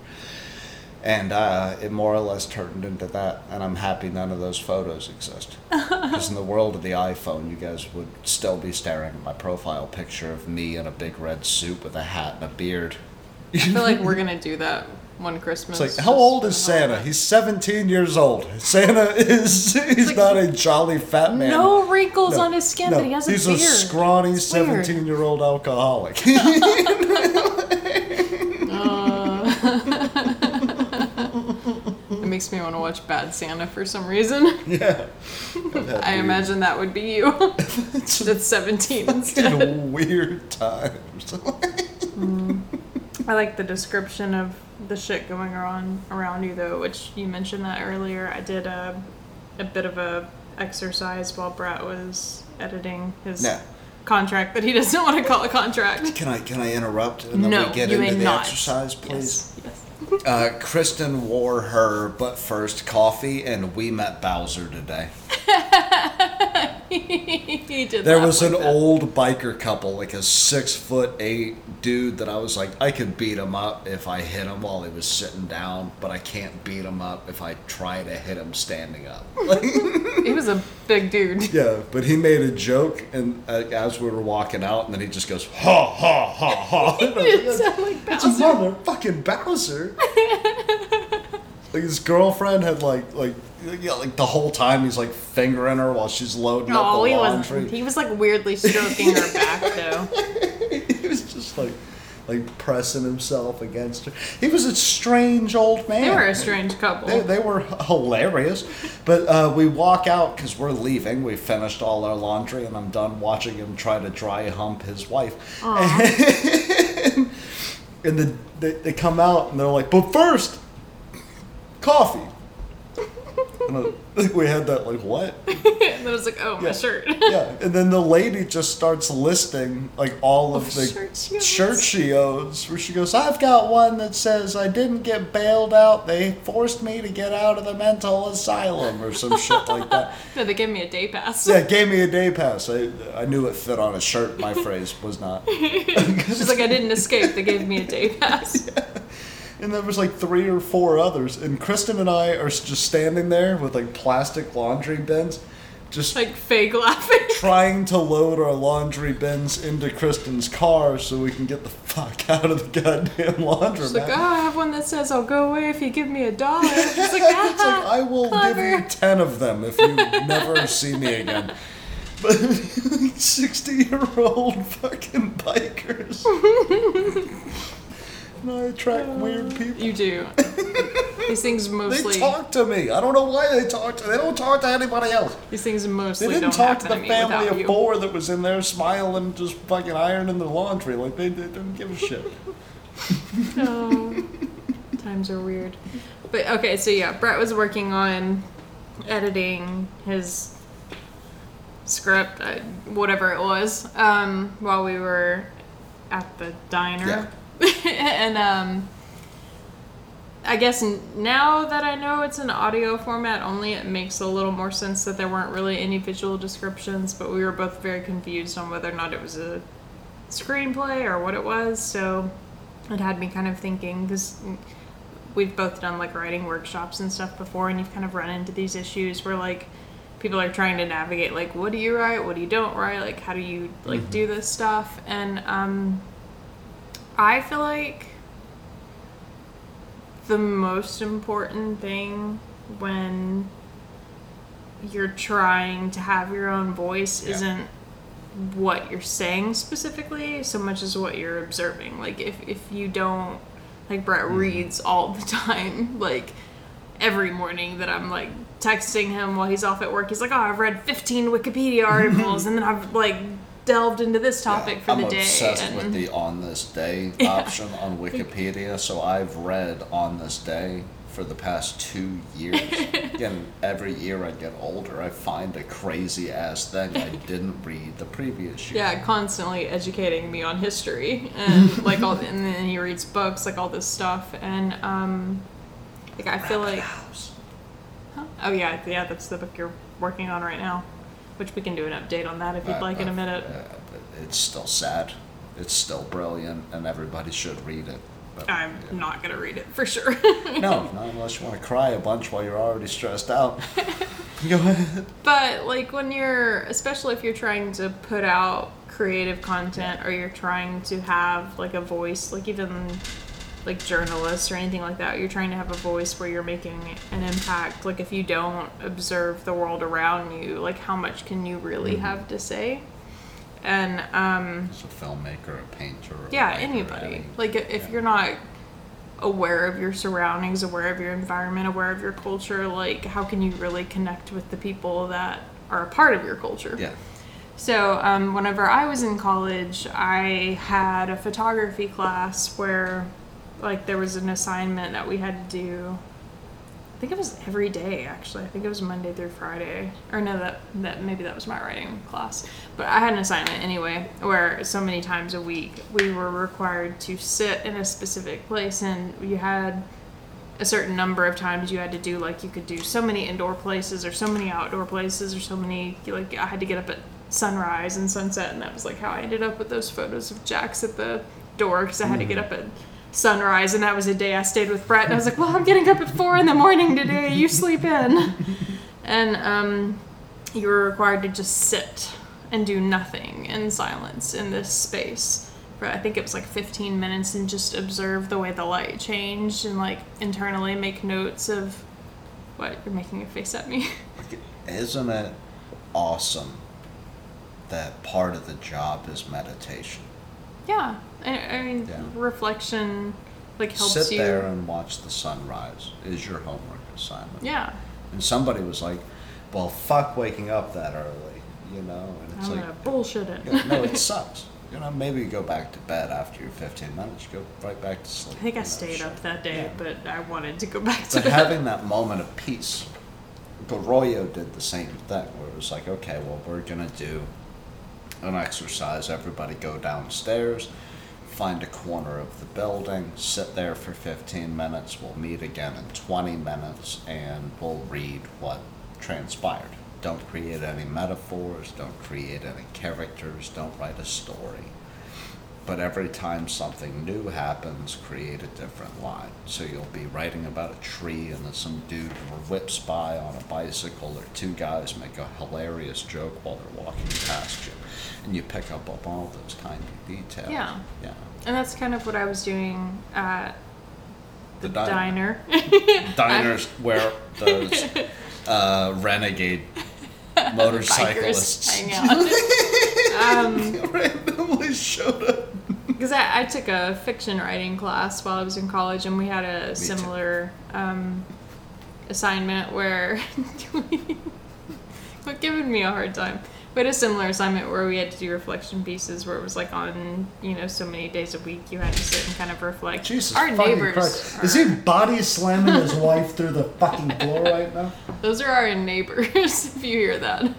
And uh, it more or less turned into that. And I'm happy none of those photos exist. Because in the world of the iPhone, you guys would still be staring at my profile picture of me in a big red suit with a hat and a beard. I feel like we're gonna do that one Christmas. It's like, how old is Santa? He's 17 years old. Santa is, he's like- not a jolly fat man. no wrinkles No, on his skin, no, but he has a he's beard. a scrawny It's weird. 17 year old alcoholic. Uh. It makes me want to watch Bad Santa for some reason. yeah. Weird- imagine that would be you. That's 17 instead. in weird times. Mm. I like the description of the shit going on around you though, which you mentioned that earlier. I did a a bit of a exercise while Brett was editing his Yeah. contract that he doesn't want to call a contract. Can I can I interrupt and then no, we get into the not. exercise, please? Yes. yes. Uh, Kristen wore her but first coffee, and we met Bowser today. He did. There was like an that. old biker couple, like a six foot eight dude, that I was like, I could beat him up if I hit him while he was sitting down, but I can't beat him up if I try to hit him standing up. He was a big dude. yeah, but he made a joke, and uh, as we were walking out, and then he just goes, ha ha ha ha. And I like, like It's a Bowser. motherfucking Bowser. like his girlfriend had like like yeah, like the whole time he's like fingering her while she's loading up Oh, the he laundry. was. He was like weirdly stroking her back though. he was just like like pressing himself against her. He was a strange old man. They were a strange couple. They, they were hilarious, but uh, we walk out because we're leaving. We finished all our laundry, and I'm done watching him try to dry hump his wife. and the, they, they come out and they're like, "But first, coffee." And I think we had that like what? and then I was like, oh, my Yeah. shirt. Yeah, and then the lady just starts listing like all of the Shirt she owns. she owns. Where she goes, "I've got one that says I didn't get bailed out. They forced me to get out of the mental asylum or some shit like that." no, they gave me a day pass. Yeah, gave me a day pass. I I knew it fit on a shirt. My phrase was not. She's like, I didn't escape. They gave me a day pass. And there was like three or four others, and Kristen and I are just standing there with like plastic laundry bins, just Like fake laughing. trying to load our laundry bins into Kristen's car so we can get the fuck out of the goddamn laundromat. She's like, oh, I have one that says I'll go away if you give me a dollar. She's like, it's like ah, I will give you clever. ten of them if you never see me again. But sixty-year-old fucking bikers. I attract weird people. You do. These things mostly. They talk to me. I don't know why they talk to. They don't talk to anybody else. These things mostly. They didn't talk to the to family of you. four that was in there smiling, just fucking ironing the laundry. Like they, they didn't give a shit. No. Times are weird. But okay, so yeah, Brett was working on editing his script, uh, whatever it was, um, while we were at the diner. and um, I guess now that I know it's an audio format only, it makes a little more sense that there weren't really any visual descriptions, but we were both very confused on whether or not it was a screenplay or what it was. So it had me kind of thinking because we've both done like writing workshops and stuff before, and you've kind of run into these issues where like people are trying to navigate like what do you write, what do you don't write, like how do you like do this stuff, and um, I feel like the most important thing when you're trying to have your own voice Yeah. isn't what you're saying specifically so much as what you're observing like if, if you don't like brett mm-hmm. reads all the time like every morning that i'm like texting him while he's off at work he's like oh i've read 15 wikipedia articles and then i've like delved into this topic for I'm the day I'm obsessed with the on this day option on Wikipedia, so I've read on this day for the past two years. Again, every year I get older, I find a crazy ass thing I didn't read the previous year. yeah constantly educating me on history and like all and then he reads books like all this stuff and um like i feel like House. oh yeah yeah that's the book you're working on right now which we can do an update on that if you'd Uh, like in a uh, minute uh, it's still sad. It's still brilliant, and everybody should read it. But, i'm yeah. not gonna read it for sure No, not unless you want to cry a bunch while you're already stressed out. Go ahead. But like when you're, especially if you're trying to put out creative content or you're trying to have like a voice, like even like journalists or anything like that, you're trying to have a voice where you're making an impact. Like if you don't observe the world around you, like how much can you really have to say? And um, As a filmmaker, a painter, a yeah, anybody. any- Like if yeah. you're not aware of your surroundings, aware of your environment, aware of your culture, like how can you really connect with the people that are a part of your culture? Yeah. So, um, whenever I was in college, I had a photography class where, like, there was an assignment that we had to do. I think it was every day, actually. I think it was Monday through Friday. Or no, that that maybe that was my writing class. But I had an assignment anyway, where so many times a week we were required to sit in a specific place, and you had a certain number of times you had to do like you could do so many indoor places or so many outdoor places or so many like I had to get up at sunrise and sunset and that was like how I ended up with those photos of Jack's at the door because I had to get mm-hmm. up at sunrise and that was a day I stayed with Brett and I was like well I'm getting up at four in the morning today you sleep in and um, you were required to just sit and do nothing in silence in this space for I think it was like 15 minutes and just observe the way the light changed and like internally make notes of what you're making a face at me. Isn't it awesome that part of the job is meditation? Yeah, I, I mean Yeah. reflection like helps you. Sit you. there and watch the sunrise is your homework assignment. yeah, And somebody was like, "Well, fuck waking up that early," you know, and it's I'm like, gonna bullshit it. yeah, no, it sucks. You know, maybe you go back to bed after your 15 minutes. You go right back to sleep. I think you I know, stayed up that day, yeah. but I wanted to go back to sleep. But bed. having that moment of peace, Goroyo did the same thing, where it was like, okay, well, we're gonna do an exercise. Everybody go downstairs, find a corner of the building, sit there for 15 minutes. We'll meet again in 20 minutes, and we'll read what transpired. Don't create any metaphors. Don't create any characters. Don't write a story. But every time something new happens, create a different line. So you'll be writing about a tree, and then some dude whips by on a bicycle, or two guys make a hilarious joke while they're walking past you, and you pick up on all those tiny details. Yeah. yeah. and that's kind of what I was doing at The, the diner. diner. diners where those uh, renegade motorcyclists hang out. um, randomly showed up. Because I, I took a fiction writing class while I was in college, and we had a too. similar um, assignment where but giving me a hard time. We had a similar assignment where we had to do reflection pieces, where it was like on you know so many days a week you had to sit and kind of reflect. Jesus Our neighbors, Christ. are- Is he body slamming his wife through the fucking floor right now? Those are our neighbors, if you hear that.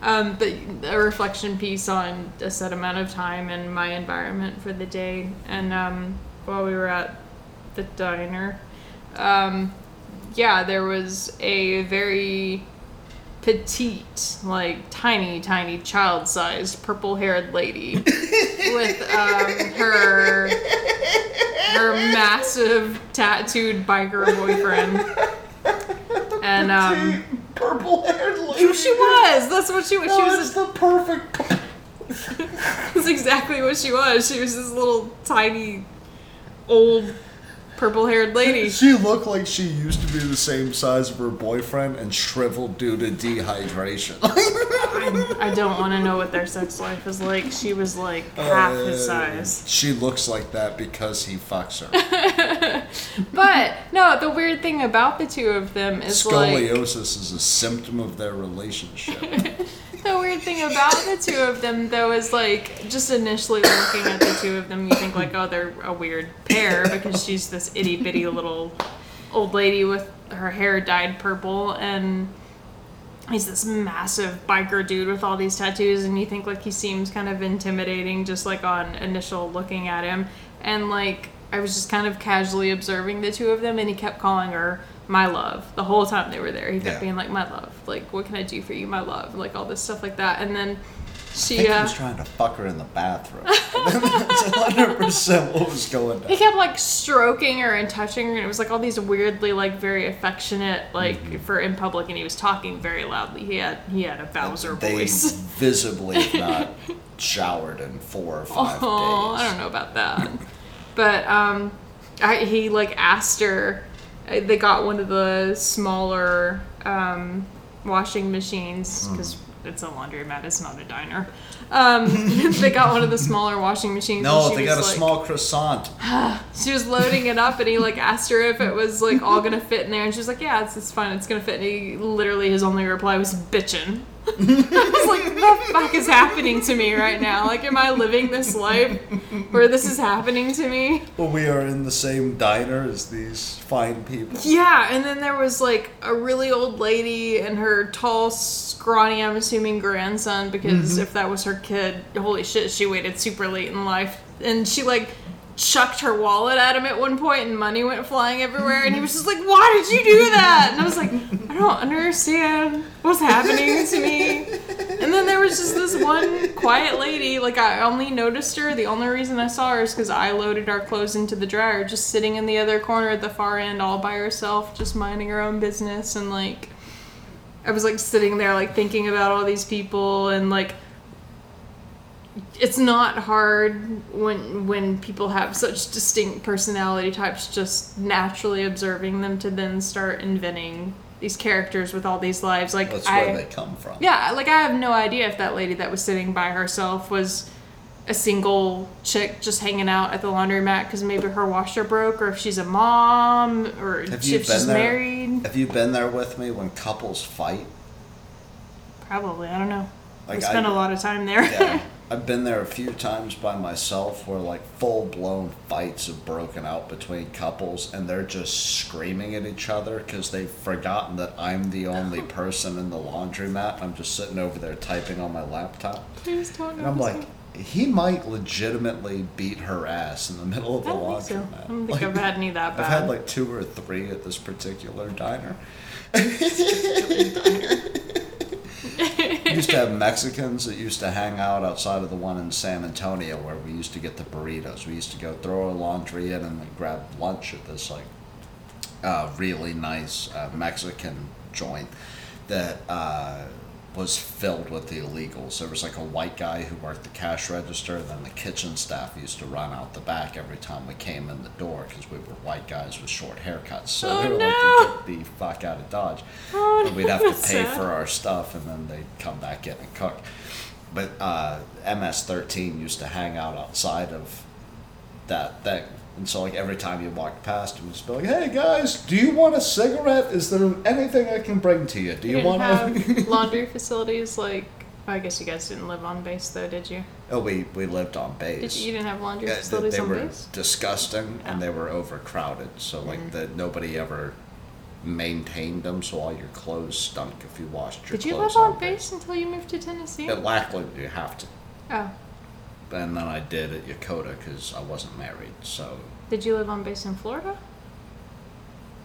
Um, but a reflection piece on a set amount of time and my environment for the day. And um, while we were at the diner, um, yeah, there was a very petite, like tiny, tiny, child sized purple haired lady with um, her her massive tattooed biker boyfriend. And um Purple haired lady. she, she was. That's what she was. No, she was. the perfect. That's exactly what she was. She was this little tiny, old, purple-haired lady. She looked like she used to be the same size of her boyfriend and shriveled due to dehydration. I, I don't want to know what their sex life is like. She was like uh, half his size. She looks like that because he fucks her. But no, the weird thing about the two of them is like Scoliosis is a symptom of their relationship. the weird thing about the two of them though is like just initially looking at the two of them, you think like, oh, they're a weird pair because she's this itty bitty little old lady with her hair dyed purple and he's this massive biker dude with all these tattoos and you think like he seems kind of intimidating just like on initial looking at him. And like i was just kind of casually observing the two of them and he kept calling her my love the whole time they were there he kept Yeah. being like my love like what can i do for you my love like all this stuff like that and then she uh, was trying to fuck her in the bathroom. That's 100% what was going on. he kept like stroking her and touching her and it was like all these weirdly like very affectionate like Mm-hmm. for in public and he was talking very loudly he had he had a bowser They voice visibly not showered in four or five Oh, days. I don't know about that. but um, I, he like asked her. They got one of the smaller um, washing machines Hmm. because it's a laundromat. It's not a diner. Um, they got one of the smaller washing machines. and No, she they got a like- small croissant. She was loading it up, and he like asked her if it was like all gonna fit in there, and she was like, "Yeah, it's, it's fine. It's gonna fit." And he literally his only reply was "bitchin." I was like, "What the fuck is happening to me right now? Like, am I living this life where this is happening to me?" Well, we are in the same diner as these fine people. Yeah, and then there was like a really old lady and her tall, scrawny, I'm assuming grandson, because mm-hmm. if that was her kid, holy shit, she waited super late in life. And she like chucked her wallet at him at one point and money went flying everywhere. And he was just like why did you do that? And i was like i don't understand what's happening to me. And then there was just this one quiet lady like i only noticed her. The only reason i saw her is because i loaded our clothes into the dryer just sitting in the other corner at the far end all by herself just minding her own business. And like i was like sitting there like thinking about all these people and like it's not hard when when people have such distinct personality types just naturally observing them to then start inventing these characters with all these lives like That's I they come from. yeah like I have no idea if that lady that was sitting by herself was a single chick just hanging out at the laundromat because maybe her washer broke or if she's a mom or Have if she's there? married Have you been there with me when couples fight? probably I don't know we Like, spent I- a lot of time there Yeah. I've been there a few times by myself where like full blown fights have broken out between couples and they're just screaming at each other because they've forgotten that I'm the only person in the laundromat. I'm just sitting over there typing on my laptop. Please don't And I'm like, he might legitimately beat her ass in the middle of the so. laundromat. I don't think Like, I've had any that bad. I've had like two or three at this particular diner. Used to have Mexicans that used to hang out outside of the one in San Antonio where we used to get the burritos. We used to go throw our laundry in and then grab lunch at this like uh, really nice uh, Mexican joint that uh, was filled with the illegals. There was like a white guy who worked the cash register, and then the kitchen staff used to run out the back every time we came in the door because we were white guys with short haircuts. So Oh, they were no. like, "Get the fuck out of Dodge." Oh, and we'd have to pay sad. for our stuff, and then they'd come back in and cook. But uh, MS13 used to hang out outside of that thing. And so, like, every time you walked past, it would just be like, hey, guys, do you want a cigarette? Is there anything I can bring to you? Do you, You want have laundry facilities like. I guess you guys didn't live on base though, did you? oh, we, we lived on base. Did you, you didn't have laundry Yeah, they, facilities they on were base? disgusting Oh. and they oh. were overcrowded. So, like, mm-hmm. the, nobody ever maintained them, so all your clothes stunk if you washed your Did you live on on base until you moved to Tennessee? At Lackland, you have to. Oh, And then I did at Yokota because I wasn't married. So, did you live on base in Florida?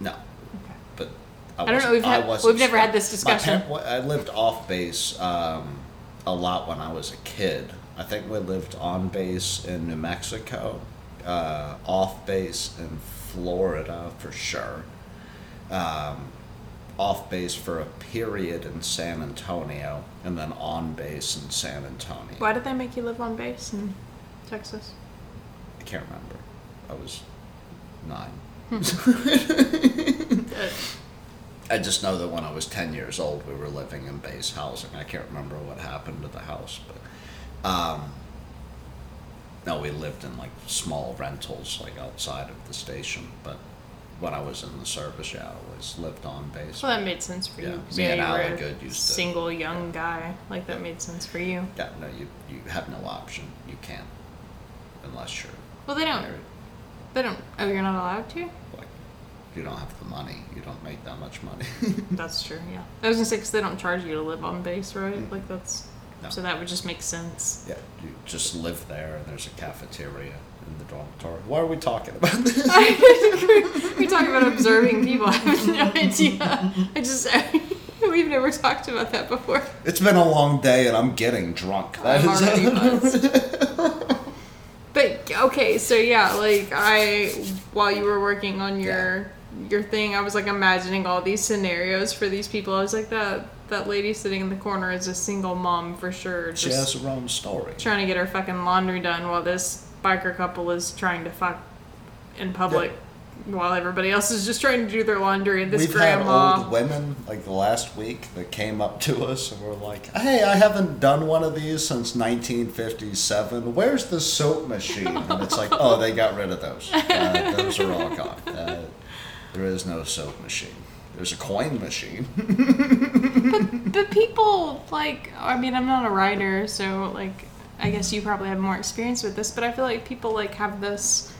no. Okay. But I don't know, we've had- we've never had this discussion. par- I lived off base um, a lot when I was a kid. I think we lived on base in New Mexico, uh, off base in Florida for sure, um, off base for a period in San Antonio, and then on base in San Antonio. Why did they make you live on base in Texas? I can't remember. I was nine. Uh, I just know that when I was 10 years old, we were living in base housing. I can't remember what happened to the house, but um, no, we lived in like small rentals, like outside of the station. But when I was in the service, yeah, Always lived on base. well, that made sense for Yeah, you. me and you were Alan Good used to- single young guy. Like that made sense for you. yeah, no, you you have no option. You can't unless you're Well, they don't. married. They don't. Oh, you're not allowed to. Like, you don't have the money. You don't make that much money. That's true. Yeah. I was gonna say because they don't charge you to live on base, right? Mm. Like that's. No. So that would just make sense. yeah, you just live there, and there's a cafeteria in the dormitory. Why are we talking about this? We're talking about observing people. I have no idea. I just we've never talked about that before. It's been a long day and I'm getting drunk. That I'm is- But okay, so yeah, like I while you were working on your your thing, I was like imagining all these scenarios for these people. I was like that that lady sitting in the corner is a single mom for sure, she has her own story. trying to get her fucking laundry done while this biker couple is trying to fuck in public while everybody else is just trying to do their laundry and this We've grandma had old women like the last week that came up to us and were like, "Hey, I haven't done one of these since 1957. Where's the soap machine?" And it's like, "Oh, they got rid of those. Uh, those are all gone. Uh, there is no soap machine. There's a coin machine." But people like I mean I'm not a writer, so like I guess you probably have more experience with this, but I feel like people like have this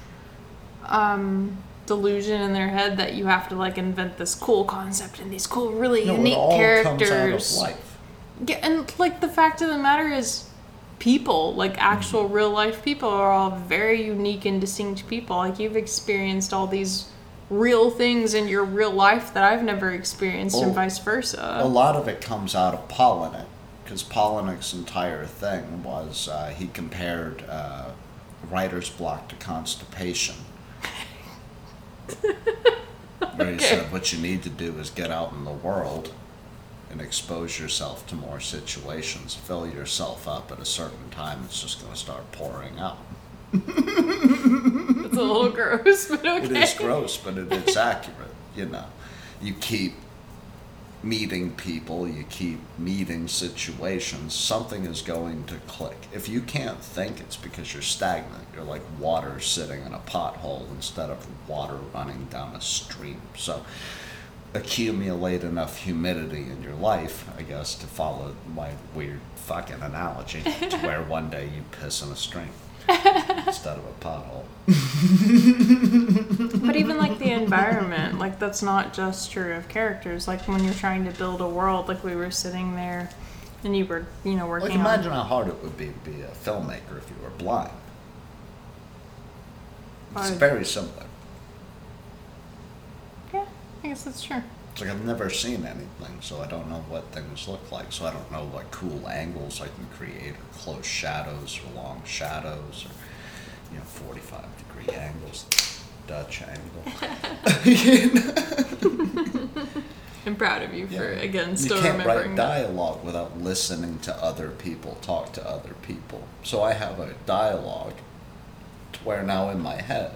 um delusion in their head that you have to like invent this cool concept and these cool really no, unique it all characters. comes out of life. Yeah, and like the fact of the matter is people, like actual real life people, are all very unique and distinct people. Like you've experienced all these real things in your real life that I've never experienced, Oh. and vice versa. A lot of it comes out of Palahniuk, because Palahniuk's entire thing was uh, he compared uh, writer's block to constipation. Where he said, what you need to do is get out in the world and expose yourself to more situations. Fill yourself up at a certain time, it's just going to start pouring out. It's a little gross, but okay. It is gross, but it is accurate. You know, you keep meeting people, you keep meeting situations, something is going to click. If you can't think, it's because you're stagnant. You're like water sitting in a pothole instead of water running down a stream. So, accumulate enough humidity in your life, I guess, to follow my weird fucking analogy, to where one day you piss in a stream instead of a pothole. But even like the environment, like that's not just true of characters. Like when you're trying to build a world, like we were sitting there and you were, you know, Like, working imagine on. how hard it would be to be a filmmaker if you were blind. It's very similar. Yeah, I guess that's true. It's like I've never seen anything, so I don't know what things look like. So I don't know what cool angles I can create, or close shadows, or long shadows, or you know, forty-five degree angles, Dutch angle. I'm proud of you for Yeah. again still you can't remembering write that. dialogue without listening to other people talk to other people. So I have a dialogue to where now in my head,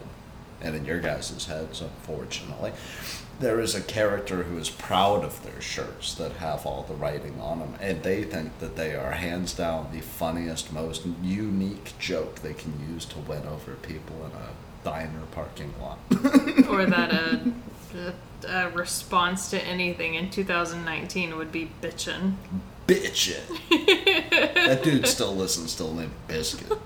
and in your guys' heads, unfortunately, there is a character who is proud of their shirts that have all the writing on them, and they think that they are hands down the funniest, most unique joke they can use to win over people in a diner parking lot. or that a, a, a response to anything in 2019 would be bitchin'. bitchin'. that dude still listens to Limp Bizkit.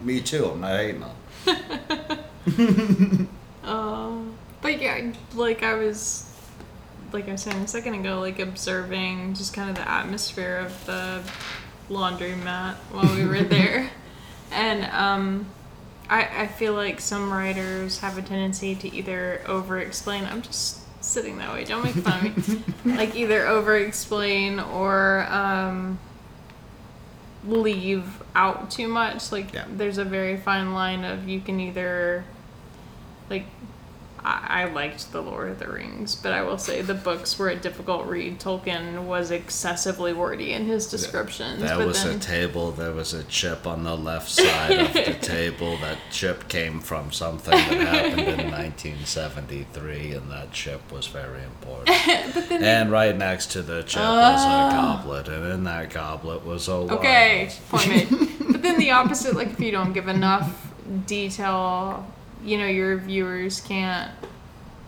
Me too. I'm not hating on. Uh, but yeah, like I was, like I was saying a second ago, like observing just kind of the atmosphere of the laundromat while we were there, and um, I I feel like some writers have a tendency to either over-explain. I'm just sitting that way. Don't make fun of me. like either over-explain or um, leave out too much. Like Yeah. there's a very fine line of you can either like I, liked the Lord of the Rings, but I will say the books were a difficult read. Tolkien was excessively wordy in his descriptions. That but was then, a table. There was a chip on the left side of the table. That chip came from something that happened in 1973, and that chip was very important. and right next to the chip was a ah. goblet, and in that goblet was a. Okay, point made. but then the opposite, like if you don't give enough detail, you know, your viewers can't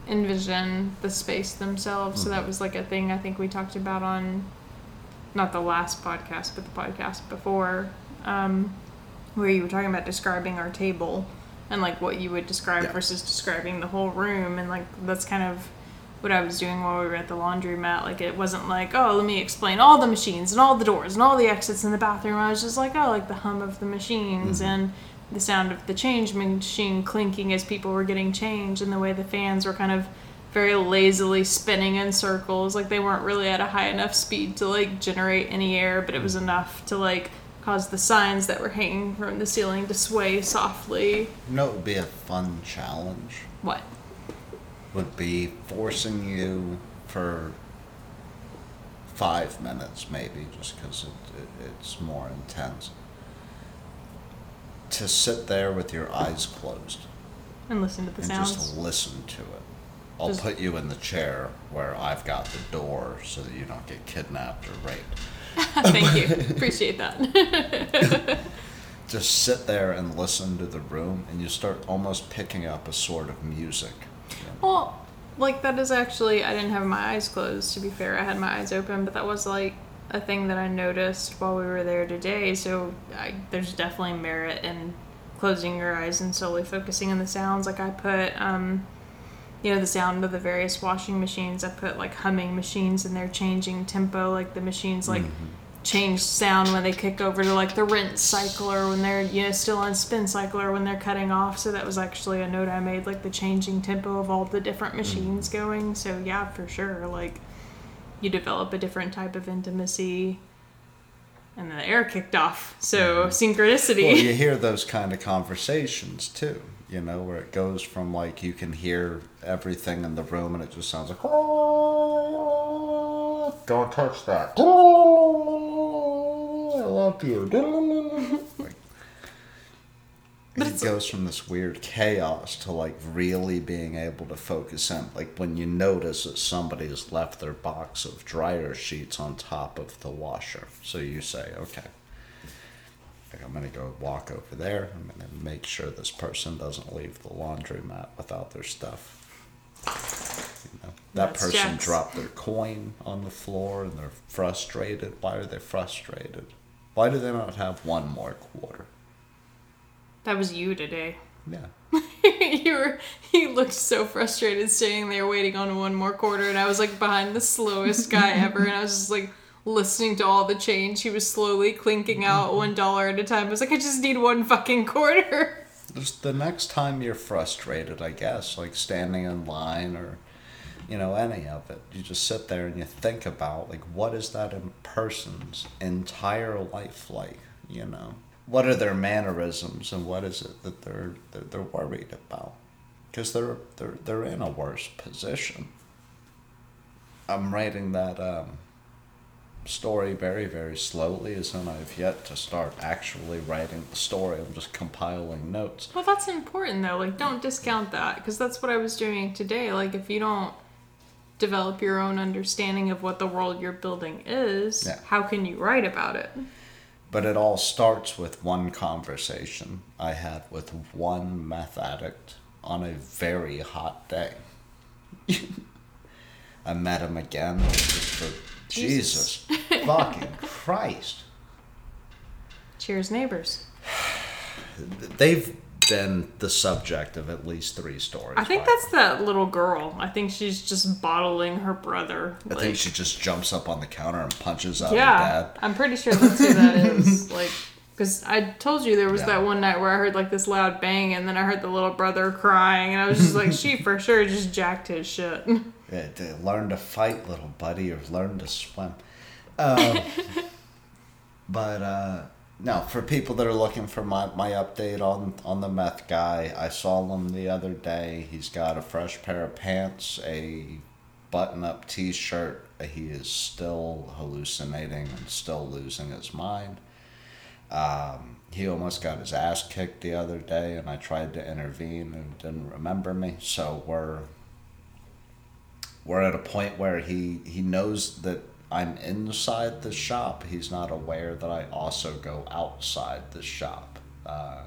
envision the space themselves. So that was like a thing I think we talked about on not the last podcast, but the podcast before, um, where you were talking about describing our table and like what you would describe Yeah. versus describing the whole room, and like that's kind of what I was doing while we were at the laundromat. Like it wasn't like, oh, let me explain all the machines and all the doors and all the exits in the bathroom. I was just like, oh, like the hum of the machines and the sound of the change machine clinking as people were getting changed and the way the fans were kind of very lazily spinning in circles. Like they weren't really at a high enough speed to like generate any air, but it was enough to like cause the signs that were hanging from the ceiling to sway softly. You know, it would be a fun challenge. What? Would be forcing you for five minutes, maybe, just because it, it, it's more intense. To sit there with your eyes closed And listen to the and sounds. just listen to it. I'll Just- put you in the chair where I've got the door so that you don't get kidnapped or raped. Thank you. Appreciate that. Just sit there and listen to the room, and you start almost picking up a sort of music. well, like that is actually I didn't have my eyes closed to be fair. I had my eyes open, but that was like a thing that I noticed while we were there today. So I, there's definitely merit in closing your eyes and solely focusing on the sounds. Like I put um you know the sound of the various washing machines. I put like humming machines and they're changing tempo like the machines like change sound when they kick over to like the rinse cycle or when they're you know still on spin cycle or when they're cutting off. So that was actually a note I made, like the changing tempo of all the different machines going. So yeah, for sure, like you develop a different type of intimacy. And the air kicked off. So synchronicity. Well, you hear those kind of conversations too, you know, where it goes from like you can hear everything in the room and it just sounds like, oh, don't touch that. I love you. But it goes from this weird chaos to like really being able to focus in. Like when you notice that somebody has left their box of dryer sheets on top of the washer. So you say, okay, like, I'm gonna go walk over there. I'm gonna make sure this person doesn't leave the laundromat without their stuff. You know, that That's person Jack's. dropped their coin on the floor and they're frustrated. Why are they frustrated? Why do they not have one more quarter? That was you today. Yeah. you were you looked so frustrated standing there waiting on one more quarter and I was like behind the slowest guy ever and I was just like listening to all the change. He was slowly clinking out mm-hmm. one dollar at a time. I was like, I just need one fucking quarter. Just the next time you're frustrated, I guess, like standing in line or, you know, any of it, you just sit there and you think about, like, what is that in person's entire life like, you know? What are their mannerisms and what is it that they're, they're, they're worried about? Because they're, they're, they're in a worse position. I'm writing that um, story very, very slowly, as in I've yet to start actually writing the story. I'm just compiling notes. Well, that's important though. Like, don't discount that because that's what I was doing today. Like, if you don't develop your own understanding of what the world you're building is, Yeah. how can you write about it? But it all starts with one conversation I had with one meth addict on a very hot day. I met him again. For Jesus, Jesus. fucking Christ. Cheers, neighbors. They've been the subject of at least three stories. I think that's that little girl. I think she's just bottling her brother. I think she just jumps up on the counter and punches out yeah, her dad. I'm pretty sure that's who that is. Like, because I told you there was Yeah. that one night where I heard like this loud bang, and then I heard the little brother crying, and I was just like, she for sure just jacked his shit. Yeah, to learn to fight, little buddy, or learn to swim. Um, but uh, no, for people that are looking for my, my update on, on the meth guy, I saw him the other day. He's got a fresh pair of pants, a button up t shirt. He is still hallucinating and still losing his mind. Um, he almost got his ass kicked the other day, and I tried to intervene and didn't remember me. So we're we're at a point where he he knows that I'm inside the shop. He's not aware that I also go outside the shop. Uh,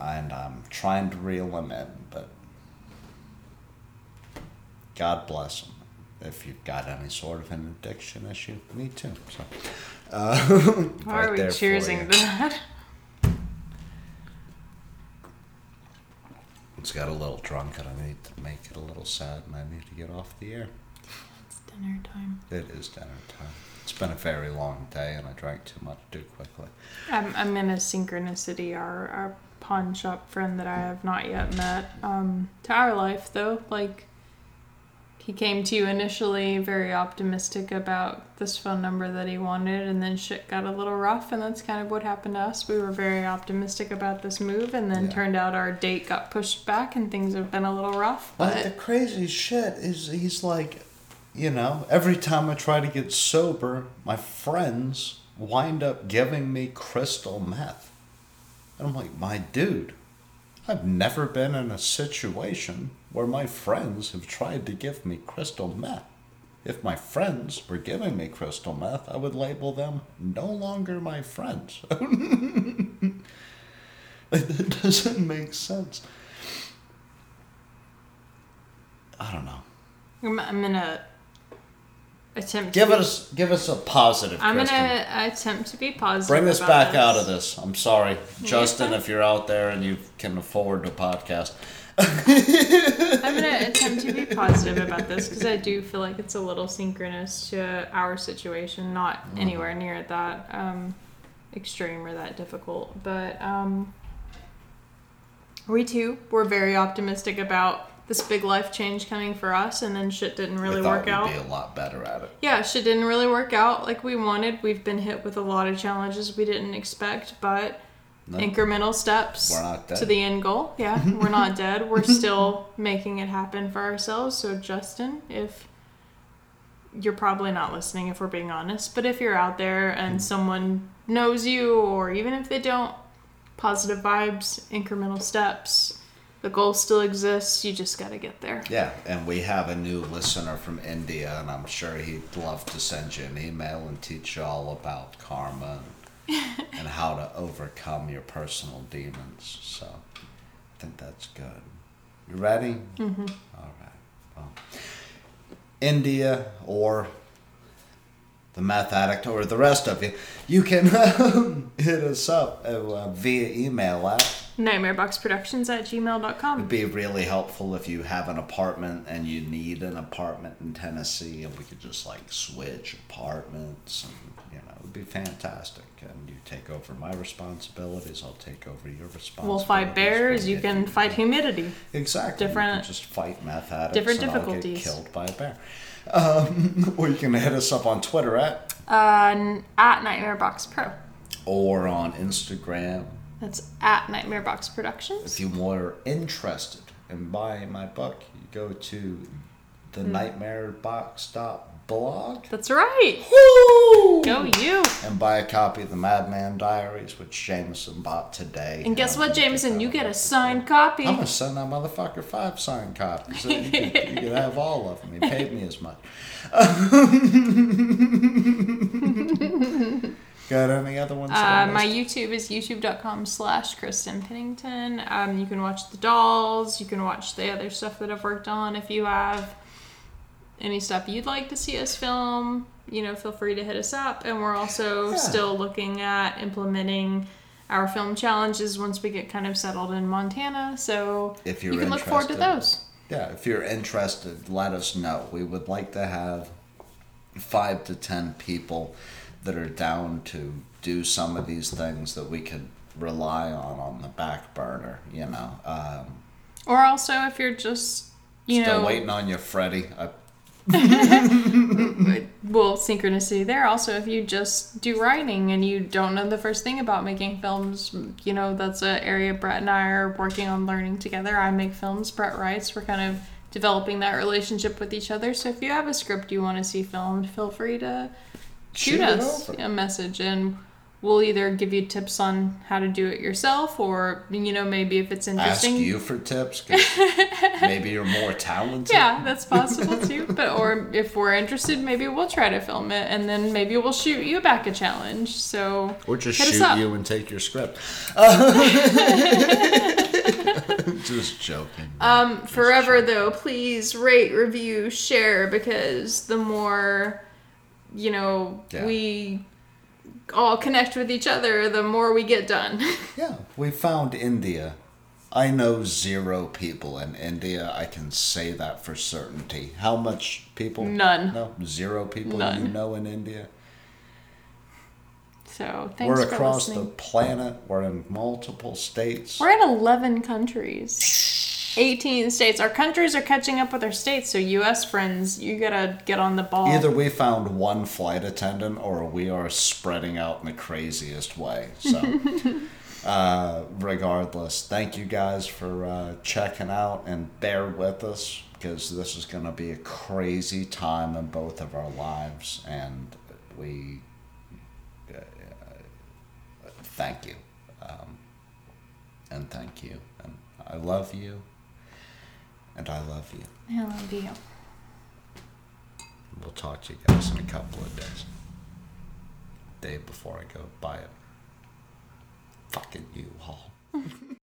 and I'm trying to reel him in, but God bless him. If you've got any sort of an addiction issue, me too. So, uh, Why right are we cheersing to that? It's got a little drunk, and I need to make it a little sad, and I need to get off the air. Dinner time. It is dinner time. It's been a very long day, and I drank too much too quickly. I'm, I'm in a synchronicity, our, our pawn shop friend that I have not yet met. Um, to our life, though, like, he came to you initially very optimistic about this phone number that he wanted, and then shit got a little rough, and that's kind of what happened to us. We were very optimistic about this move, and then Yeah. turned out our date got pushed back, and things have been a little rough. But the crazy shit is he's like, you know, every time I try to get sober, my friends wind up giving me crystal meth. And I'm like, my dude, I've never been in a situation where my friends have tried to give me crystal meth. If my friends were giving me crystal meth, I would label them no longer my friends. like, that doesn't make sense. I don't know. I'm, I'm gonna attempt. Give to be, us give us a positive. I'm Kristen. gonna attempt to be positive. bring us about back out of this. I'm sorry, Justin, if you're out there and you can afford a podcast. I'm gonna attempt to be positive about this because I do feel like it's a little synchronous to our situation, not anywhere near that um, extreme or that difficult. But um, we too were very optimistic about this big life change coming for us, and then shit didn't really work we'd out. be a lot better at it. Yeah, shit didn't really work out like we wanted. We've been hit with a lot of challenges we didn't expect, but No. incremental steps We're not dead. to the end goal. Yeah, we're not dead. We're still making it happen for ourselves. So, Justin, if you're probably not listening, if we're being honest, but if you're out there and mm-hmm. someone knows you, or even if they don't, positive vibes, incremental steps. The goal still exists. You just got to get there. Yeah, and we have a new listener from India, and I'm sure he'd love to send you an email and teach you all about karma and, and how to overcome your personal demons. So I think that's good. You ready? Mm-hmm. All right. Well, India or the math addict or the rest of you, you can hit us up uh, via email at Nightmareboxproductions at gmail.com. It'd be really helpful if you have an apartment and you need an apartment in Tennessee, and we could just like switch apartments, and you know, it would be fantastic. And you take over my responsibilities, I'll take over your responsibilities. We'll fight bears. You can fight humidity. Exactly. different- just fight meth addicts. different and I'll get difficulties. killed by a bear. Um, or you can hit us up on Twitter at Uh, at Nightmare Box Pro. or on Instagram That's at Nightmare Box Productions. If you were interested in buying my book, you go to the hmm. nightmarebox.blog That's right. Woo! Go you. and buy a copy of the Madman Diaries, which Jameson bought today. And guess what, Jameson? You get a signed copy. I'm gonna send that motherfucker five signed copies. So you, can, you can have all of them. He paid me as much. Got any other ones? Uh, my? YouTube is youtube.com slash Kristen Pennington. Um, you can watch the dolls. You can watch the other stuff that I've worked on. If you have any stuff you'd like to see us film, you know, feel free to hit us up. And we're also Yeah. still looking at implementing our film challenges once we get kind of settled in Montana. So If you're you can look forward to interested. those. Yeah, if you're interested, let us know. We would like to have five to ten people that are down to do some of these things that we could rely on on the back burner. You know, um, Or also, if you're just, you still know, waiting on you, Freddie. I, well, synchronicity there. Also, if you just do writing and you don't know the first thing about making films, you know, that's an area Brett and I are working on learning together. I make films, Brett writes. We're kind of developing that relationship with each other. So if you have a script you want to see filmed, feel free to shoot, Shoot us a message and we'll either give you tips on how to do it yourself or, you know, maybe if it's interesting. ask you for tips maybe you're more talented. Yeah, that's possible too. But or if we're interested, maybe we'll try to film it, and then maybe we'll shoot you back a challenge. So Or just shoot you and take your script. just joking. Um, forever though, please rate, review, share because the more you know Yeah. we all connect with each other, the more we get done. Yeah, we found India. I know zero people in India. I can say that for certainty. How much people? None. No, zero people you know in India. So thanks We're across the planet. We're in multiple states. We're in eleven countries. 18 states. Our countries are catching up with our states, so US friends, you gotta get on the ball. Either we found one flight attendant or we are spreading out in the craziest way. So, uh, regardless, thank you guys for uh, checking out and bear with us because this is going to be a crazy time in both of our lives. And we uh, thank you. Um, and thank you. And I love you. And I love you. I love you. We'll talk to you guys in a couple of days. Day before I go buy a fucking U-Haul.